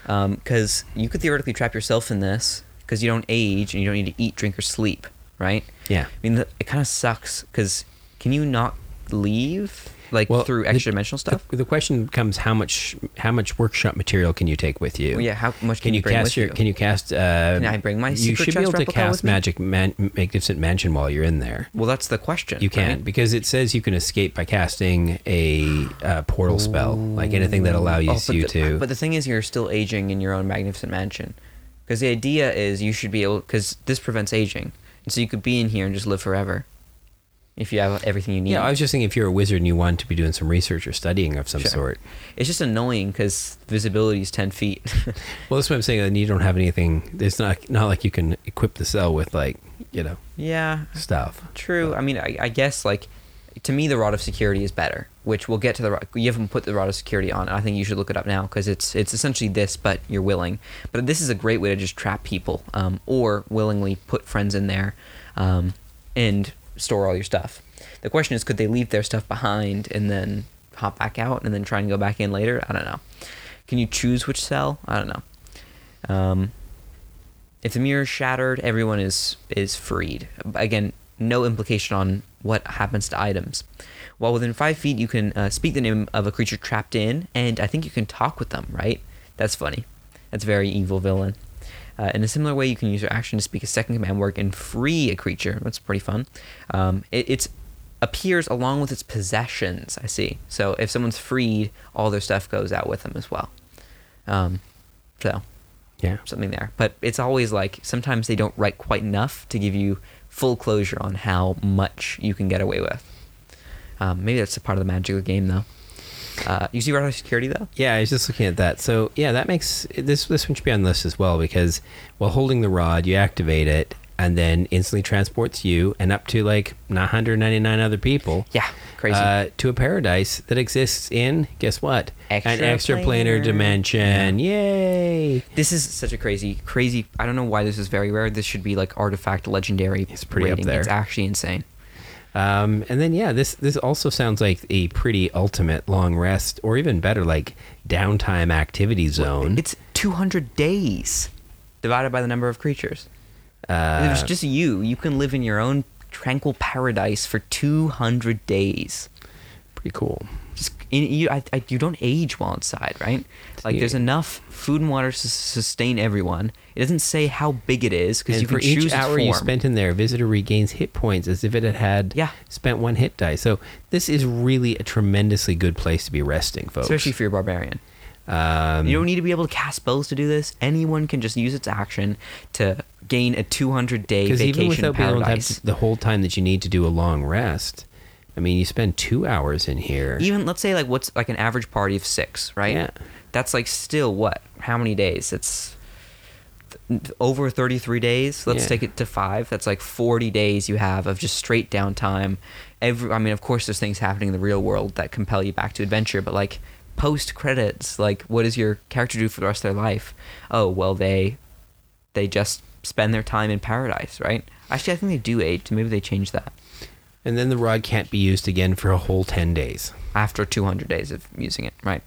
Because you could theoretically trap yourself in this because you don't age and you don't need to eat, drink, or sleep, right? Yeah. I mean, it kind of sucks because can you not leave like Well, through extra dimensional stuff? The, the question becomes how much how much workshop material can you take with you? Well, yeah, how much can Can you bring cast with your? you? Can you cast? Uh, Can I bring my You should be able to cast magic man, magnificent mansion while you're in there. well, that's the question. You can right? because it says you can escape by casting a uh, portal spell, like anything that allows you, Oh, you the, to. But the thing is, you're still aging in your own magnificent mansion. Because the idea is you should be able, because this prevents aging, and so you could be in here and just live forever, if you have everything you need. yeah, I was just thinking if you're a wizard and you want to be doing some research or studying of some Sure. sort. It's just annoying because visibility is ten feet. Well, that's what I'm saying. And you don't have anything. It's not not like you can equip the cell with like you know yeah, stuff. true. I mean, I, I guess like to me, the rod of security is better. Which we'll get to the. You haven't put the rod of security on. I think you should look it up now because it's it's essentially this, but you're willing. But this is a great way to just trap people, um, or willingly put friends in there, um, and store all your stuff. The question is, could they leave their stuff behind and then hop back out and then try and go back in later? I don't know. Can you choose which cell? I don't know. Um, if the mirror is shattered, everyone is is freed. Again, no implication on what happens to items. While within five feet, you can uh, speak the name of a creature trapped in, and I think you can talk with them. Right? That's funny. That's very evil villain. Uh, in a similar way, you can use your action to speak a second command word and free a creature. That's pretty fun. Um, it it's appears along with its possessions. I see. So if someone's freed, all their stuff goes out with them as well. Um, so Yeah. something there. But it's always like sometimes they don't write quite enough to give you full closure on how much you can get away with. Um, maybe that's a part of the magic of the game, though. Uh, you see of Security, though? Yeah, I was just looking at that. So yeah, that makes this this one should be on the list as well because while holding the rod, you activate it and then instantly transports you and up to like 999 other people. Yeah, crazy. Uh, to a paradise that exists in guess what? An extra planar Extraplanar. dimension. Yay! this is such a crazy, crazy. I don't know why this is very rare. This should be like artifact legendary. It's pretty up there. It's actually insane. Um, and then yeah, this this also sounds like a pretty ultimate long rest, or even better, like downtime activity zone. It's 200 days divided by the number of creatures. uh, If it's just you. You can live in your own tranquil paradise for 200 days. pretty cool. In, you, I, I, you don't age while inside, right? Like Yeah. there's enough food and water to sustain everyone. It doesn't say how big it is because you for can each its hour you spent in there, visitor regains hit points as if it had had Yeah. spent one hit die. So this is really a tremendously good place to be resting, folks. especially for your barbarian. um, You don't need to be able to cast spells to do this. Anyone can just use its action to gain a 200 day vacation even without being able to paradise. have the whole time that you need to do a long rest, I mean, you spend two hours in here. Even let's say like what's like an average party of six, right? Yeah. That's like still what? How many days? It's th- over 33 days. Let's Yeah. take it to five. That's like 40 days you have of just straight downtime. Every, I mean, of course, there's things happening in the real world that compel you back to adventure, but like post credits, like what does your character do for the rest of their life? Oh, well, they they just spend their time in paradise, right? Actually, I think they do age. Maybe they change that and then the rod can't be used again for a whole 10 days. after 200 days of using it, right?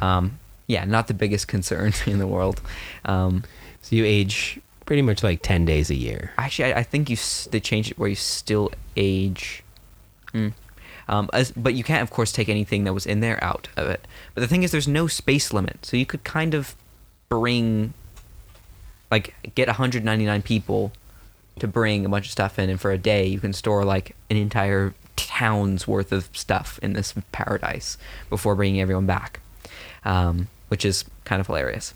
Um, yeah, not the biggest concern in the world. Um, So you age pretty much like 10 days a year. actually, I, I think you they changed it where you still age. Mm. Um, as, but you can't, of course, take anything that was in there out of it. But the thing is, there's no space limit, so you could kind of bring, like, get 199 people to bring a bunch of stuff in, and for a day you can store like an entire town's worth of stuff in this paradise before bringing everyone back, um, which is kind of hilarious.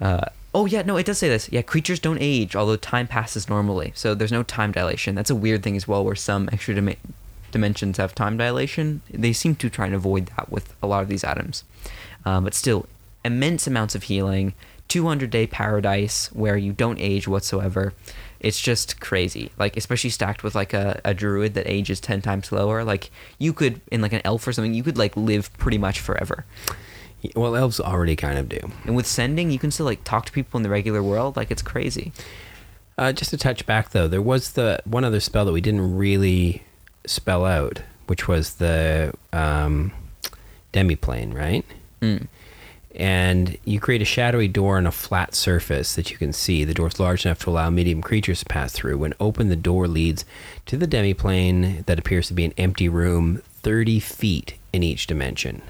Uh, oh yeah, no, it does say this. Yeah, creatures don't age, although time passes normally. So there's no time dilation. That's a weird thing as well, where some extra dim- dimensions have time dilation. They seem to try and avoid that with a lot of these items. Um, but still, immense amounts of healing. 200 day paradise where you don't age whatsoever. It's just crazy. Like especially stacked with like a, a druid that ages 10 times slower. Like you could in like an elf or something, you could like live pretty much forever. Well, elves already kind of do. And with sending, you can still like talk to people in the regular world. Like it's crazy. Uh, just to touch back though, there was the one other spell that we didn't really spell out, which was the um, demiplane, right? Mm. And you create a shadowy door on a flat surface that you can see. The door is large enough to allow medium creatures to pass through. When open, the door leads to the demiplane that appears to be an empty room 30 feet in each dimension,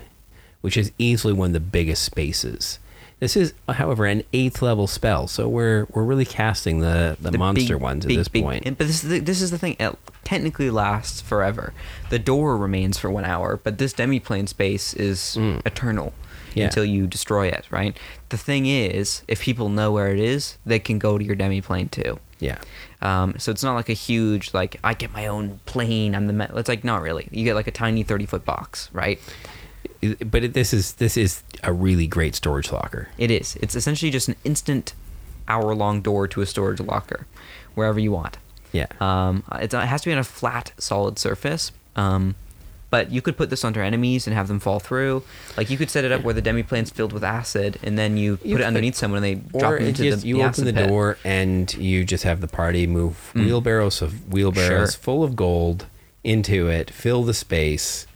which is easily one of the biggest spaces. This is, however, an eighth level spell, so we're we're really casting the, the, The monster big- ones at big- this big- point. But this is the, this is the thing. It technically lasts forever. The door remains for one hour, but this demiplane space is eternal Mm. Yeah. until you destroy it. Right. The thing is, if people know where it is, they can go to your demi plane too. yeah. Um, so it's not like a huge like I get my own plane. I'm the me-. it's like not really. You get like a tiny thirty foot box, right? But it, this is this is a really great storage locker. It is. It's essentially just an instant hour long door to a storage locker, wherever you want. Yeah. Um, it's, it has to be on a flat, solid surface. Um, but you could put this onto enemies and have them fall through. Like you could set it up where the demiplane's filled with acid, and then you, You put it underneath someone and they drop it into just, the you the open the pit. door and you just have the party move wheelbarrows of wheelbarrows Sure. full of gold into it, fill the space,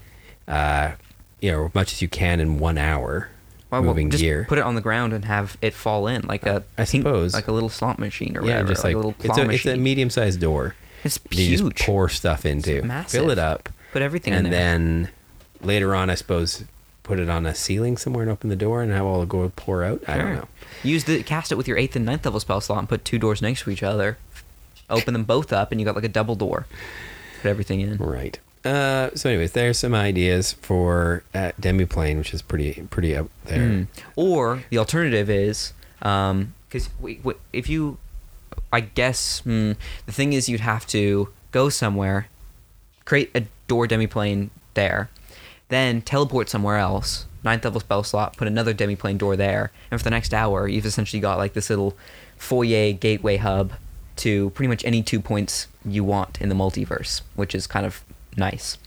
uh, you know, as much as you can in one hour. Well, well, moving just gear. put it on the ground and have it fall in like a I pink- suppose. like a little slot machine or yeah, whatever, just like, a little it's a it's a medium sized door. It's that You just pour stuff into, fill it up, Put everything in and there. then later on, I suppose, put it on a ceiling somewhere and open the door and have all the gold pour out. I don't know. Use the cast it with your eighth and ninth level spell slot and put two doors next to each other. Open them both up and you got like a double door. Put everything in. Right. Uh, so, anyways, there's some ideas for uh, demiplane, which is pretty pretty up there. Mm. Or the alternative is because if you, I guess hmm, the thing is you'd have to go somewhere, create a door demiplane there, then teleport somewhere else. Ninth level spell slot, put another demiplane door there, and for the next hour, you've essentially got like this little foyer gateway hub to pretty much any two points you want in the multiverse, which is kind of nice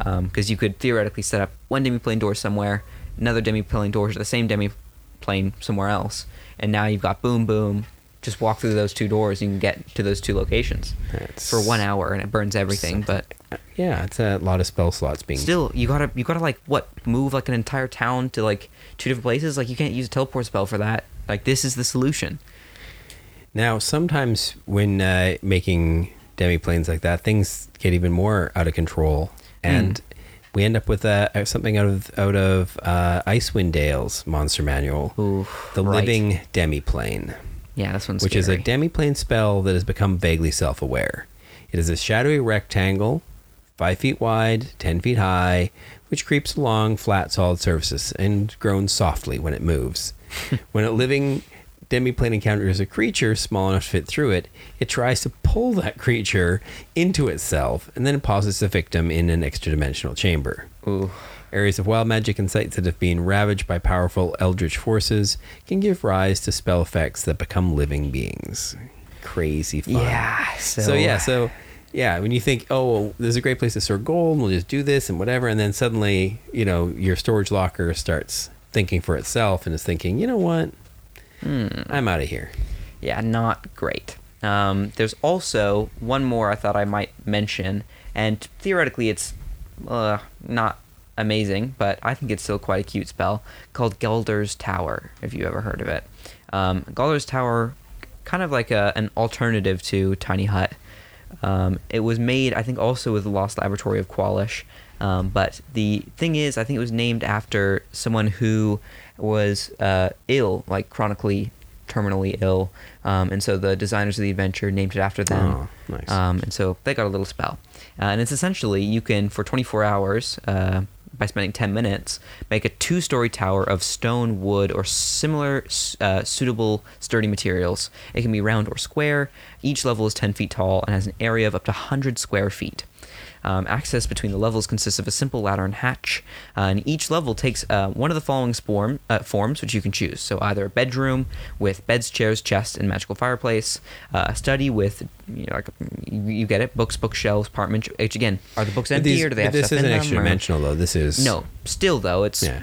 um, because you could theoretically set up one demiplane door somewhere, another demiplane door to the same demiplane somewhere else, and now you've got boom boom. Just walk through those two doors, and you can get to those two locations That's- for one hour, and it burns everything. But Yeah, it's a lot of spell slots being. still, you gotta you gotta like what move like an entire town to like two different places. Like you can't use a teleport spell for that. Like this is the solution. Now, sometimes when uh, making demiplanes like that, things get even more out of control, and we end up with uh, something out of out of uh, Icewind Dale's monster manual, Ooh, the right. living demiplane. Yeah, this one's which is a scary. demiplane spell that has become vaguely self aware. It is a shadowy rectangle, 5 feet wide, 10 feet high, which creeps along flat, solid surfaces and groans softly when it moves. when a living Demiplane encounters a creature small enough to fit through it, it tries to pull that creature into itself and then pauses the victim in an extra dimensional chamber. Ooh. Areas of wild magic and sites that have been ravaged by powerful eldritch forces can give rise to spell effects that become living beings. Crazy fun. Yeah. So, So, yeah, so yeah, when you think, oh, well, there's a great place to store gold, and we'll just do this and whatever, and then suddenly, you know, your storage locker starts thinking for itself and is thinking, you know what, Hmm. I'm out of here. yeah, not great. Um, there's also one more I thought I might mention, and theoretically it's uh, not amazing, but I think it's still quite a cute spell called Galder's Tower. If you ever heard of it, um, Galder's Tower, kind of like a, an alternative to Tiny Hut. Um, it was made, I think, also with the Lost Laboratory of Kwalish. Um, but the thing is, I think it was named after someone who was uh, ill, like chronically, terminally ill. Um, and so the designers of the adventure named it after them. Oh, nice. Um, and so they got a little spell. Uh, and it's essentially you can, for 24 hours, uh, by spending 10 minutes, make a two story tower of stone, wood, or similar uh, suitable sturdy materials. It can be round or square. Each level is 10 feet tall and has an area of up to 100 square feet. Um, access between the levels consists of a simple ladder and hatch, uh, and each level takes uh, one of the following form, uh, forms, which you can choose. So either a bedroom with beds, chairs, chest, and magical fireplace, uh, a study with, you, know, like, you, you get it, books, bookshelves, apartment. Which again, are the books empty these- or do they have this stuff in isn't them? extra dimensional though. This is No, still though, it's Yeah.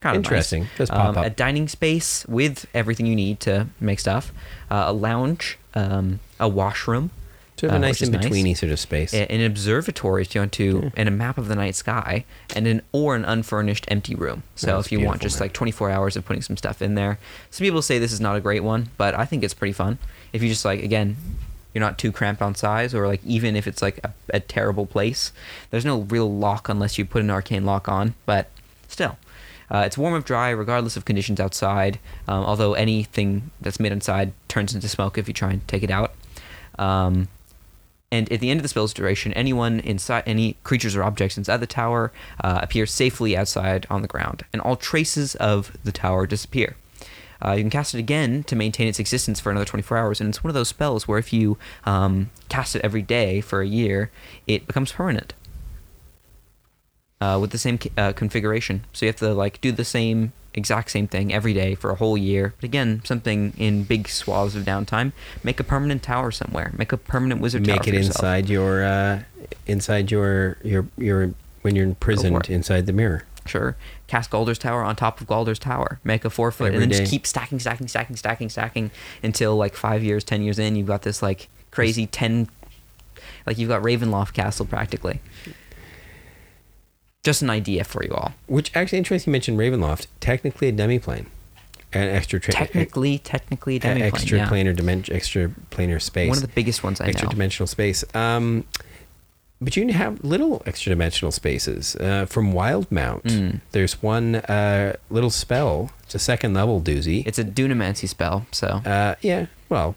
kind of Interesting. Nice. Does pop um, up. A dining space with everything you need to make stuff, uh, a lounge, um, a washroom. Sort of a uh, nice in betweeny sort of space. an observatory if you want to, and a map of the night sky, and an or an unfurnished empty room. So That's if you want just man. like 24 hours of putting some stuff in there. Some people say this is not a great one, but I think it's pretty fun. If you just like again, you're not too cramped on size, or like even if it's like a, a terrible place, there's no real lock unless you put an arcane lock on. But still. Uh, it's warm or dry regardless of conditions outside, um, although anything that's made inside turns into smoke if you try and take it out. Um, and at the end of the spell's duration, anyone inside, any creatures or objects inside the tower uh, appear safely outside on the ground, and all traces of the tower disappear. Uh, you can cast it again to maintain its existence for another 24 hours, and it's one of those spells where if you um, cast it every day for a year, it becomes permanent uh, with the same uh, configuration. So you have to like do the same exact same thing every day for a whole year. But again, something in big swaths of downtime. Make a permanent tower somewhere. Make a permanent wizard tower Make it inside your uh, inside your your your when you're imprisoned inside the mirror. Sure. Cast Galder's Tower on top of Galder's Tower. Make a four foot, and then day. just keep stacking, stacking, stacking, stacking, stacking until like five years, ten years in, you've got this like crazy ten, like you've got Ravenloft Castle practically. Just an idea for you all. Which actually interesting you mentioned Ravenloft. Technically a demiplane. An extra tra- Technically, technically, a- demiplane, extra yeah. planar dimension extra planar space. One of the biggest ones I extra know. Extra dimensional space. Um, but you can have little extra dimensional spaces. Uh, from Wildemount, Mm. there's one uh, little spell. It's a second level doozy. It's a Dunamancy spell, so Uh, yeah, well,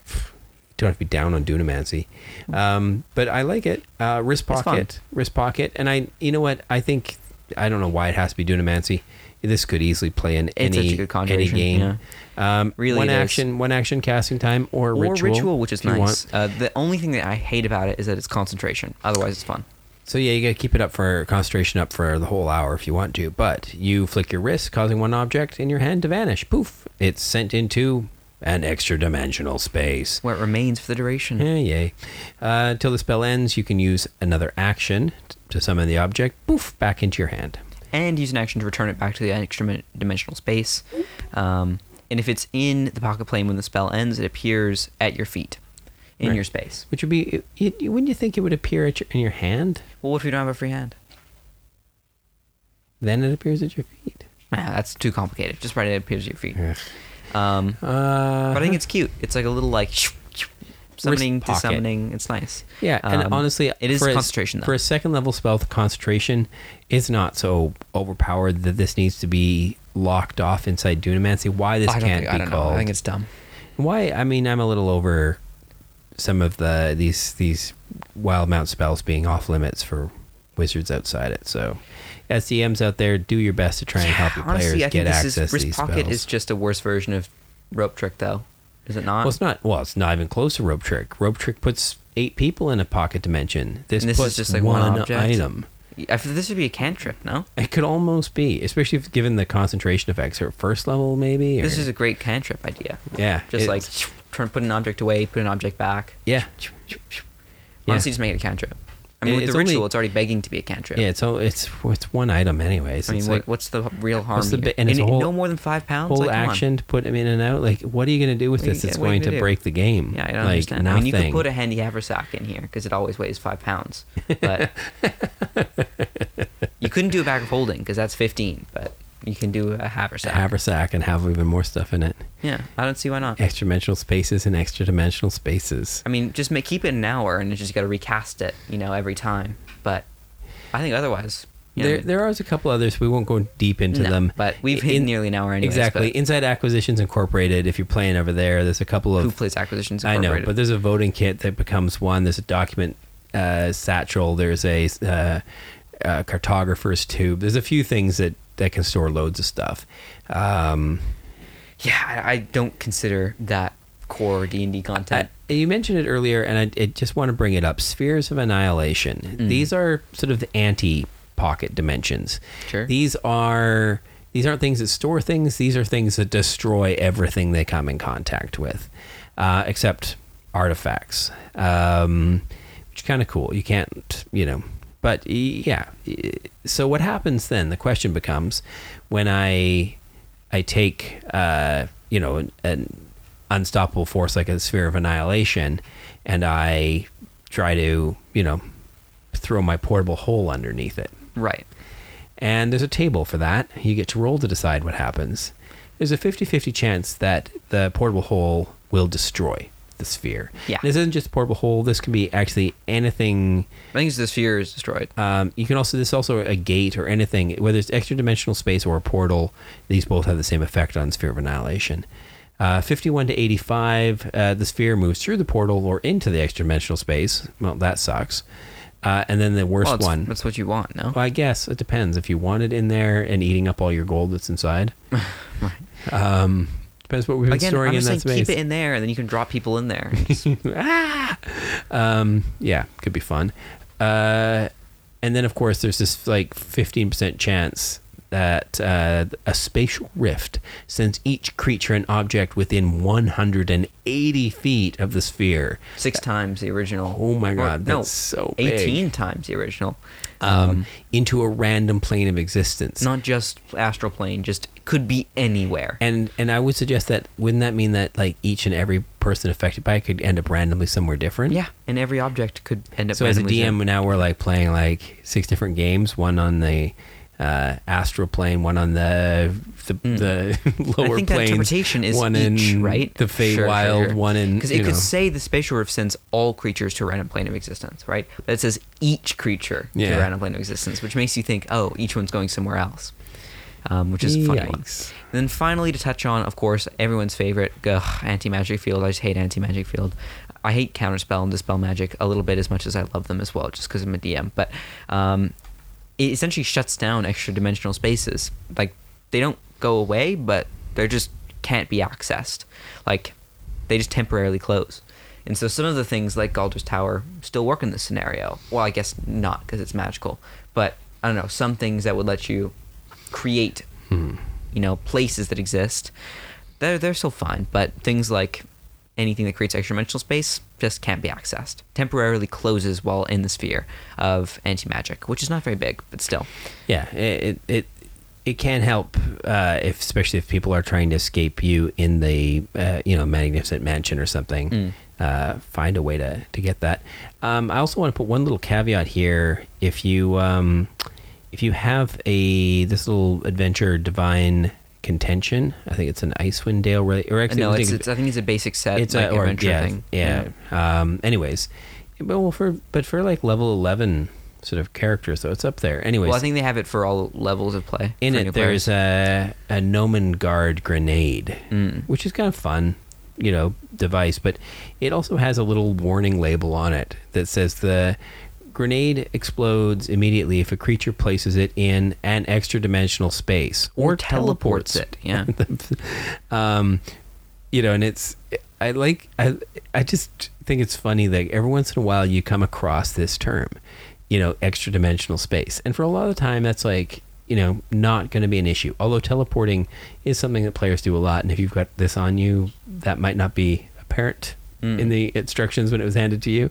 don't have to be down on Dunamancy. Um, but I like it. Uh, wrist pocket, wrist pocket, and I, you know what? I think I don't know why it has to be Dunamancy. This could easily play in It's any such a good any game. Um, Really one action, one action casting time, or, or ritual, ritual, which is nice. Uh, the only thing that I hate about it is that it's concentration. Otherwise, it's fun. So yeah, you got to keep it up for concentration up for the whole hour if you want to. But you flick your wrist, causing one object in your hand to vanish. Poof! It's sent into an extra dimensional space. Where it remains for the duration. Yeah, yay. Uh, until the spell ends, you can use another action to summon the object. Poof! Back into your hand. and use an action to return it back to the extra dimensional space. Um, and if it's in the pocket plane when the spell ends, it appears at your feet, in Right. your space. Which would be, you, you, wouldn't you think it would appear at your, in your hand? Well, what if you don't have a free hand? Then it appears at your feet. Ah, that's too complicated. Just write it appears at your feet. Ugh. Um, Uh, but I think it's cute. It's like a little like summoning, pocket. desummoning. It's nice. Yeah, and Um, honestly, it is a- concentration, though. For a second level spell, the concentration is not so overpowered that this needs to be locked off inside Dunamancy. Why this can't think, be I don't called? know. I think it's dumb. Why? I mean, I'm a little over some of the these these Wildemount spells being off limits for wizards outside it. So, SDMs out there, do your best to try and help your Honestly, players I get think this access is to wrist these pocket spells. is just a worse version of rope trick, though. Is it not? Well, it's not. Well, it's not even close to rope trick. Rope trick puts eight people in a pocket dimension. This, And this is puts just, like, one object? item. I feel this would be a cantrip, no? It could almost be, especially if given the concentration effects or first level, maybe. This is a great cantrip idea. yeah, Just like it's- turn, put an object away, put an object back. yeah, Honestly, just make it a cantrip. I mean, It- with it's the ritual, only- it's already begging to be a cantrip. yeah. It's all it's it's one item, anyways. I mean, it's what, like what's the real harm the here? and it's a whole- no more than five pounds. whole like, action to put them in and out. Like, what are you going to do with What this? you- That's what are you going to do? break the game. Yeah, I don't like, understand. Nothing. I mean, you could put a handy haversack in here because it always weighs five pounds. But you couldn't do a bag of holding because that's fifteen. But you can do a haversack. haversack and have even more stuff in it. yeah, I don't see why not. Extra dimensional spaces and extra dimensional spaces. I mean, just make, keep it an hour and you just got to recast it, you know, every time. But I think otherwise, know, There, there are a couple others. We won't go deep into no, them. But we've hit In- nearly an hour anyways. exactly. but Inside Acquisitions Incorporated. If you're playing over there, there's a couple of. Who plays acquisitions? I know, but there's a voting kit that becomes one. There's a document uh, satchel. There's a uh, uh, cartographer's tube. There's a few things that that can store loads of stuff. Um, yeah, I, I don't consider that core D and D content. Uh, you mentioned it earlier, and I, I just want to bring it up. Spheres of annihilation. Mm. These are sort of the anti-pocket dimensions. Sure. These are these aren't things that store things. These are things that destroy everything they come in contact with, uh, except artifacts, um, which is kind of cool. You can't, you know. But yeah, so what happens then? The question becomes, when I I take uh, you know an, an unstoppable force like a sphere of annihilation, and I try to you know throw my portable hole underneath it. right. And there's a table for that. You get to roll to decide what happens. There's a 50 50 chance that the portable hole will destroy the sphere. Yeah. This isn't just a portable hole, this can be actually anything. I think it's the sphere is destroyed. Um, you can also, this is also a gate or anything, whether it's extra dimensional space or a portal, these both have the same effect on Sphere of Annihilation. Uh, 51 to 85, uh, the sphere moves through the portal or into the extra dimensional space. Well, that sucks. Uh, and then the worst well, one. That's what you want, no? Well, I guess it depends. If you want it in there and eating up all your gold that's inside, um, depends what we've been Again, storing I'm in just that saying space. keep it in there, and then you can drop people in there. Ah! um, yeah, could be fun. Uh, and then, of course, there's this like 15% chance that uh, a spatial rift sends each creature and object within 180 feet of the sphere. Six times the original. Oh my Or- god, no, that's so big. 18 times the original. Um, into a random plane of existence. Not just astral plane, just could be anywhere. And and I would suggest that wouldn't that mean that like each and every person affected by it could end up randomly somewhere different? yeah, and every object could end up. So as a DM now we're like playing like six different games, one on the uh, astral plane, one on the the, the lower I think that interpretation is one each, in right? the Feywild, one in because it could know. say the spatial rift sends all creatures to a random plane of existence, right? But it says each creature to a random plane of existence, which makes you think, oh, each one's going somewhere else, um, which is a funny one. And then finally, to touch on, of course, everyone's favorite, anti magic field. I just hate anti magic field. I hate counterspell and dispel magic a little bit as much as I love them as well, just because I'm a DM. But um, it essentially shuts down extra dimensional spaces. Like they don't go away, but they just can't be accessed. Like they just temporarily close. And so some of the things like Galder's Tower still work in this scenario. Well, I guess not because it's magical, but I don't know some things that would let you create, Hmm. you know, places that exist. They're they're still fine, but things like anything that creates extra dimensional space just can't be accessed. Temporarily closes while in the sphere of anti magic, which is not very big, but still. Yeah, it it it, can help uh, if especially if people are trying to escape you in the uh, you know magnificent mansion or something. Mm. Uh, find a way to to get that. Um, I also want to put one little caveat here. If you um, if you have a this little adventure divine contention, I think it's an Icewind Dale. Really, or actually, no, I it's, think it's I think it's a basic set it's like a or, adventure yeah, thing. Yeah. Um, anyways, but well for but for like level eleven sort of characters, so it's up there. Anyways, Well, I think they have it for all levels of play. in it there's a a Guard grenade, Mm. which is kind of fun, you know, device. But it also has a little warning label on it that says the grenade explodes immediately if a creature places it in an extra dimensional space Or teleports it, yeah. um, you know, and it's I like I I just think it's funny that every once in a while you come across this term, you know, extra dimensional space. And for a lot of the time that's like, you know, not going to be an issue. Although teleporting is something that players do a lot and if you've got this on you, that might not be apparent Mm. in the instructions when it was handed to you.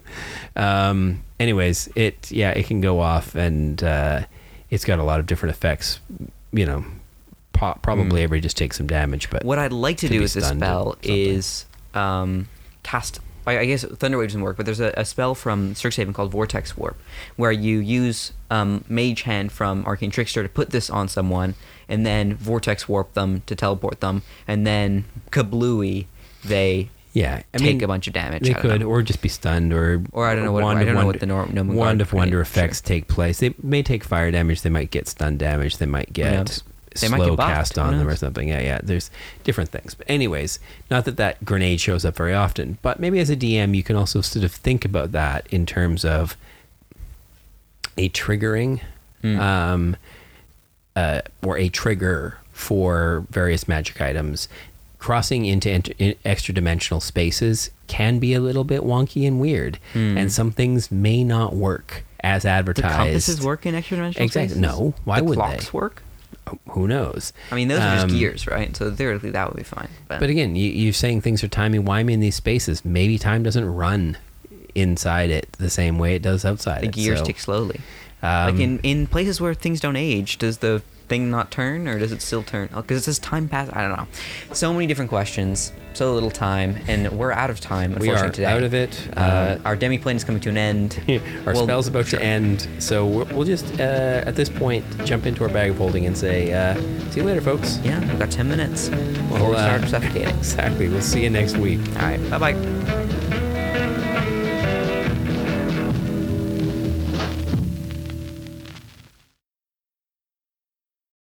Um anyways, it yeah, it can go off and uh it's got a lot of different effects, you know, po- probably Mm. everybody just takes some damage, but What I'd like to do with this spell is um, cast. I I guess Thunder Wave doesn't work, but there's a, a spell from Strixhaven called Vortex Warp, where you use um, Mage Hand from Arcane Trickster to put this on someone, and then Vortex Warp them to teleport them, and then kablooey, they Yeah, I take mean, a bunch of damage. They could, know. or just be stunned, or Or I don't know what- I don't know what the nor- Gnomen Wand of Wonder effects take place. They may take fire damage. They might get stun damage. They might get? They might slow get cast on them or something. Yeah, yeah. There's different things. But anyways, not that that grenade shows up very often, but maybe as a DM you can also sort of think about that in terms of a triggering Hmm. um, uh, or a trigger for various magic items. Crossing into extra dimensional spaces can be a little bit wonky and weird, Hmm. and some things may not work as advertised. compasses work in extra dimensional Exactly. spaces? No. Why the would clocks they? work? Who knows? I mean, those are just Um, gears, right? So theoretically, that would be fine. But, But again, you, you're saying things are timey wimey in these spaces. Maybe time doesn't run inside it the same way it does outside the it. gears so, tick slowly. um, like in, in places where things don't age, does the thing not turn or does it still turn? Because it says time pass. I don't know. So many different questions, so little time, and we're out of time. we Unfortunately, are today. out of it. Uh, Uh, our demiplane is coming to an end. our Well, spell's about sure. to end, so we'll, we'll just uh, at this point jump into our bag of holding and say, uh, "See you later, folks." Yeah, we've got 10 minutes before We'll, we uh, start suffocating. Exactly. We'll see you next week. All right, bye bye.